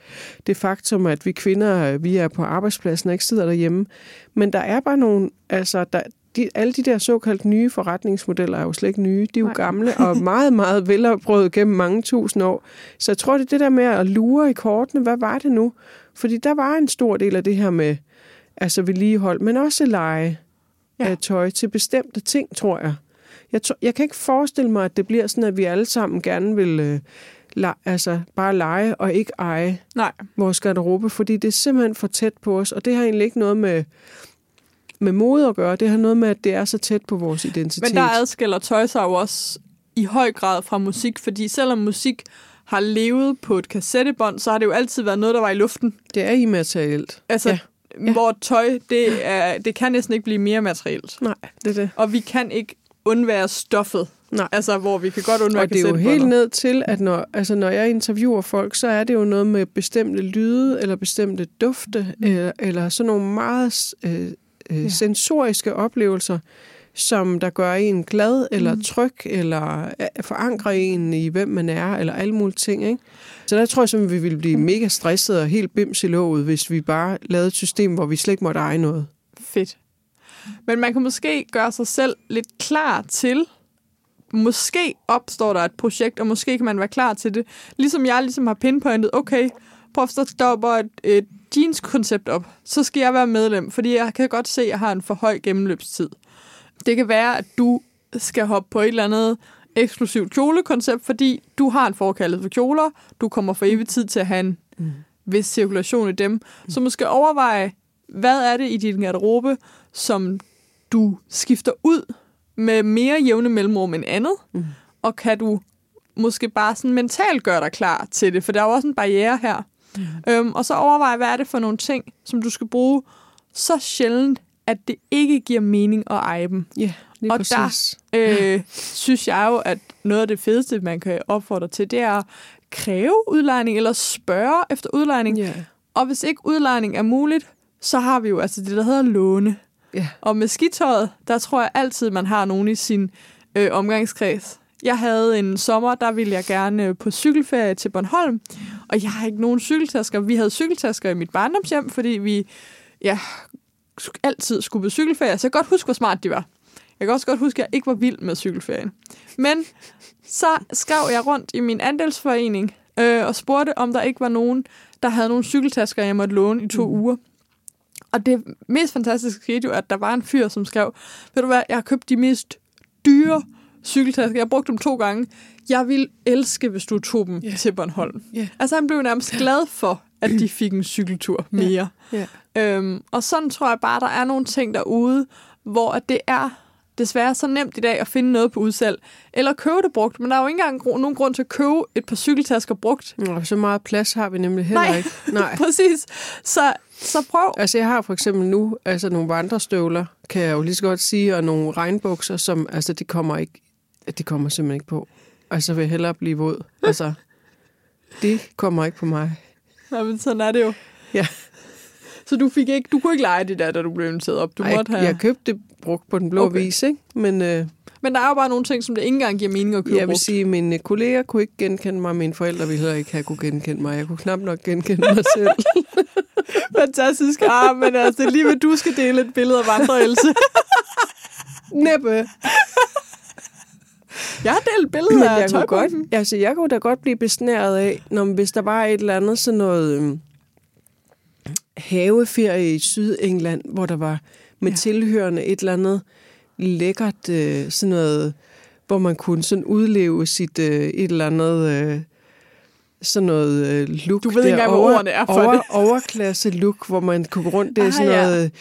Speaker 2: det faktum, at vi kvinder, vi er på arbejdspladsen og ikke sidder derhjemme. Men der er bare nogle, altså, der, de, alle de der såkaldt nye forretningsmodeller er jo slet ikke nye. De er jo Nej. gamle <laughs> og meget, meget velopbrødet gennem mange tusind år. Så jeg tror, det er det der med at lure i kortene. Hvad var det nu? Fordi der var en stor del af det her med altså vedligehold, men også lege ja. af tøj til bestemte ting, tror jeg. Jeg, tror, jeg kan ikke forestille mig, at det bliver sådan, at vi alle sammen gerne vil øh, la, altså bare lege og ikke eje
Speaker 3: Nej.
Speaker 2: vores garderobe, fordi det er simpelthen for tæt på os, og det har egentlig ikke noget med med mode at gøre. Det har noget med, at det er så tæt på vores identitet.
Speaker 3: Men der adskiller tøj sig jo også i høj grad fra musik, fordi selvom musik har levet på et kassettebånd, så har det jo altid været noget, der var i luften.
Speaker 2: Det er immaterielt.
Speaker 3: Altså, ja. Ja. hvor tøj, det, er, det kan næsten ikke blive mere materielt.
Speaker 2: Nej, det er det.
Speaker 3: Og vi kan ikke undvære stoffet.
Speaker 2: Nej.
Speaker 3: Altså, hvor vi kan godt undvære
Speaker 2: Og det er jo helt ned til, at når, altså, når jeg interviewer folk, så er det jo noget med bestemte lyde, eller bestemte dufte, mm. eller, eller sådan nogle meget øh, øh, ja. sensoriske oplevelser, som der gør en glad, eller mm. tryg, eller øh, forankrer en i, hvem man er, eller alle mulige ting. Ikke? Så der tror jeg simpelthen, vi ville blive mega stresset og helt bims i låget, hvis vi bare lavede et system, hvor vi slet ikke måtte eje noget.
Speaker 3: Fedt. Men man kan måske gøre sig selv lidt klar til, måske opstår der et projekt, og måske kan man være klar til det. Ligesom jeg ligesom har pinpointet, okay, prøv at stopper et, et jeans-koncept op, så skal jeg være medlem, fordi jeg kan godt se, at jeg har en for høj gennemløbstid. Det kan være, at du skal hoppe på et eller andet eksklusivt kjolekoncept, fordi du har en forkaldet for kjoler, du kommer for evig tid til at have en mm. vis cirkulation i dem. Så måske overveje, hvad er det i din garderobe, som du skifter ud med mere jævne mellemrum end andet, mm. og kan du måske bare sådan mentalt gøre dig klar til det, for der er jo også en barriere her. Mm. Øhm, og så overvej, hvad er det for nogle ting, som du skal bruge så sjældent, at det ikke giver mening at eje dem.
Speaker 2: Ja, lige
Speaker 3: og
Speaker 2: præcis.
Speaker 3: der øh, <laughs> synes jeg jo, at noget af det fedeste, man kan opfordre til, det er at kræve udlejning, eller spørge efter udlejning.
Speaker 2: Yeah.
Speaker 3: Og hvis ikke udlejning er muligt, så har vi jo altså det, der hedder låne.
Speaker 2: Yeah.
Speaker 3: Og med skitøjet, der tror jeg altid, man har nogen i sin øh, omgangskreds, jeg havde en sommer, der ville jeg gerne øh, på cykelferie til Bornholm, og jeg har ikke nogen cykeltasker. Vi havde cykeltasker i mit barndomshjem, fordi vi ja, altid skulle på cykelferie, så jeg kan godt huske, hvor smart de var. Jeg kan også godt huske, at jeg ikke var vild med cykelferien. Men så skrev jeg rundt i min andelsforening øh, og spurgte, om der ikke var nogen, der havde nogle cykeltasker, jeg måtte låne i to mm. uger. Og det mest fantastiske skete jo, at der var en fyr, som skrev, ved du hvad, jeg har købt de mest dyre cykeltasker. Jeg brugte dem to gange. Jeg vil elske, hvis du tog dem yeah. til Bornholm.
Speaker 2: Yeah.
Speaker 3: Altså han blev nærmest glad for, at de fik en cykeltur mere.
Speaker 2: Yeah. Yeah.
Speaker 3: Øhm, og sådan tror jeg bare, der er nogle ting derude, hvor at det er desværre så nemt i dag at finde noget på udsalg. Eller købe det brugt, men der er jo ikke engang nogen grund til at købe et par cykeltasker brugt.
Speaker 2: Nå, så meget plads har vi nemlig heller
Speaker 3: Nej.
Speaker 2: ikke. Nej, <laughs>
Speaker 3: præcis. Så, så prøv.
Speaker 2: Altså jeg har for eksempel nu altså nogle vandrestøvler, kan jeg jo lige så godt sige, og nogle regnbukser, som altså det kommer ikke det kommer simpelthen ikke på. Altså vil jeg hellere blive våd. Altså, <laughs> det kommer ikke på mig.
Speaker 3: Ja, men sådan er det jo.
Speaker 2: Ja.
Speaker 3: Så du fik ikke, du kunne ikke lege det der, da du blev inviteret op? Du
Speaker 2: Ej,
Speaker 3: måtte have...
Speaker 2: jeg købte det brugt på den blå okay. vis, ikke? Men, øh,
Speaker 3: men der er jo bare nogle ting, som det ikke engang giver mening at købe
Speaker 2: Jeg vil
Speaker 3: brugt.
Speaker 2: sige, at mine kolleger kunne ikke genkende mig, mine forældre ville heller ikke have kunne genkende mig. Jeg kunne knap nok genkende mig selv. <laughs>
Speaker 3: Fantastisk. Ah, men altså, det er lige ved, du skal dele et billede af vandreelse. <laughs>
Speaker 2: Næppe.
Speaker 3: Jeg har delt billeder af
Speaker 2: jeg kunne, godt,
Speaker 3: tøjbunken.
Speaker 2: altså, jeg kunne da godt blive besnæret af, når, hvis der var et eller andet sådan noget øhm, haveferie i Sydengland, hvor der var med ja. tilhørende et eller andet lækkert, øh, sådan noget, hvor man kunne sådan udleve sit øh, et eller andet... Øh, sådan noget øh, look.
Speaker 3: Du ved ikke engang, hvor ordene er for
Speaker 2: over,
Speaker 3: det.
Speaker 2: Overklasse look, hvor man kunne gå rundt. Det er
Speaker 3: Ah,
Speaker 2: sådan
Speaker 3: ja.
Speaker 2: noget,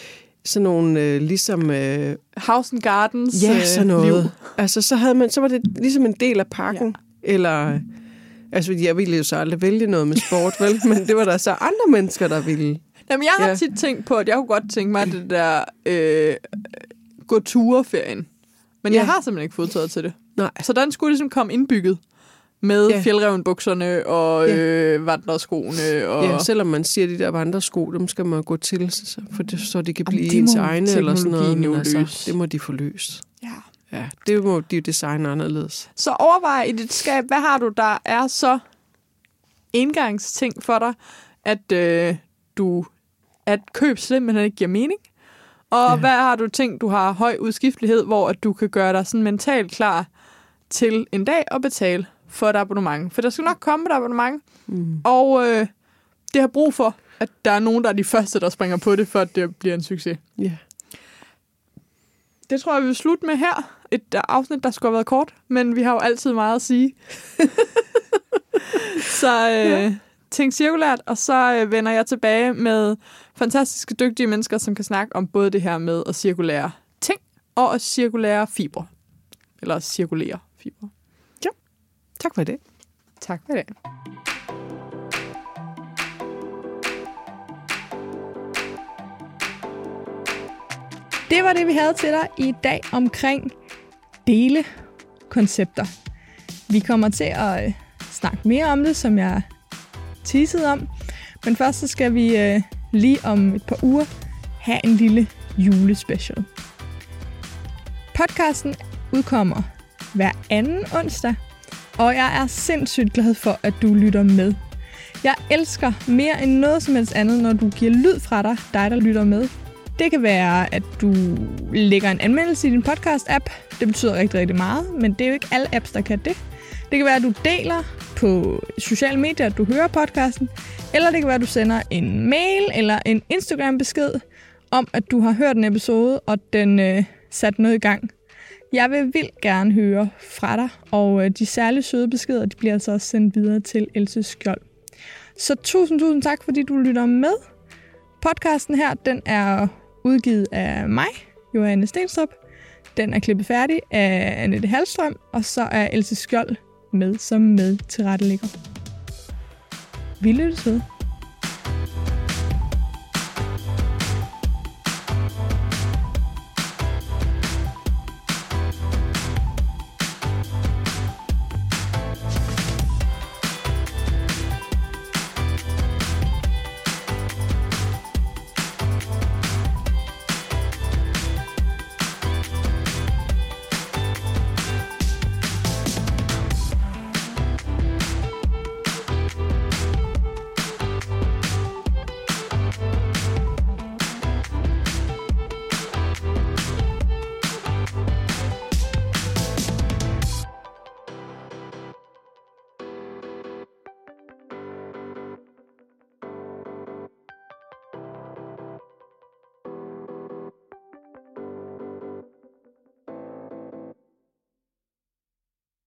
Speaker 2: sådan nogle, øh, ligesom... Øh,
Speaker 3: House and Gardens
Speaker 2: Ja,
Speaker 3: øh,
Speaker 2: sådan noget.
Speaker 3: Liv.
Speaker 2: Altså, så, havde man, så var det ligesom en del af pakken. Ja. Eller, altså, jeg ville jo så aldrig vælge noget med sport, vel? Men det var der så andre mennesker, der ville.
Speaker 3: Jamen, jeg har
Speaker 2: Ja.
Speaker 3: tit tænkt på, at jeg kunne godt tænke mig det der øh, gå tureferien.
Speaker 1: Men
Speaker 2: Ja.
Speaker 1: jeg har simpelthen ikke fodtøjet til det.
Speaker 2: Nej.
Speaker 1: Så den skulle ligesom komme indbygget med
Speaker 2: Ja.
Speaker 1: fjeldrevenbukserne og
Speaker 2: Ja.
Speaker 1: øh, vandreskoene. Og...
Speaker 2: Ja, selvom man siger, at de der vandresko, dem skal man gå til, for det, så de kan
Speaker 1: Jamen,
Speaker 2: blive
Speaker 1: det
Speaker 2: ens egne eller sådan noget. Men altså, det må de få løst.
Speaker 1: ja.
Speaker 2: Ja, det må de jo designe anderledes.
Speaker 1: Så overvej i dit skab, hvad har du, der er så indgangsting for dig, at øh, du at køb simpelthen ikke giver mening. Og
Speaker 2: Ja.
Speaker 1: hvad har du tænkt, du har høj udskiftelighed, hvor at du kan gøre dig sådan mentalt klar til en dag at betale for et abonnement. For der skal nok komme et abonnement,
Speaker 2: Mm.
Speaker 1: og øh, det har brug for, at der er nogen, der er de første, der springer på det, for at det bliver en succes.
Speaker 2: Ja.
Speaker 1: Det tror jeg, vi vil slutte med her. Et øh, afsnit, der skulle have været kort, men vi har jo altid meget at sige. <laughs> så øh, ja. Tænk cirkulært, og så øh, vender jeg tilbage med fantastiske, dygtige mennesker, som kan snakke om både det her med at cirkulere ting og at cirkulere fibre. Eller at cirkulere fibre.
Speaker 2: Tak for det.
Speaker 1: Tak for det. Det var det, vi havde til dig i dag omkring delekoncepter. Vi kommer til at øh, snakke mere om det, som jeg teaset om. Men først så skal vi øh, lige om et par uger have en lille julespecial. Podcasten udkommer hver anden onsdag, og jeg er sindssygt glad for, at du lytter med. Jeg elsker mere end noget som helst andet, når du giver lyd fra dig, dig der lytter med. Det kan være, at du lægger en anmeldelse i din podcast-app. Det betyder rigtig, rigtig meget, men det er jo ikke alle apps, der kan det. Det kan være, at du deler på sociale medier, at du hører podcasten. Eller det kan være, at du sender en mail eller en Instagram-besked om, at du har hørt en episode, og den øh, sat noget i gang. Jeg vil vildt gerne høre fra dig, og øh, de særligt søde beskeder, de bliver altså også sendt videre til Else Skjold. Så tusind, tusind tak, fordi du lytter med. Podcasten her, den er udgivet af mig, Johanne Stenstrup. Den er klippet færdig af Annette Halstrøm, og så er Else Skjold med som med tilrettelægger. Vi lyttes ved.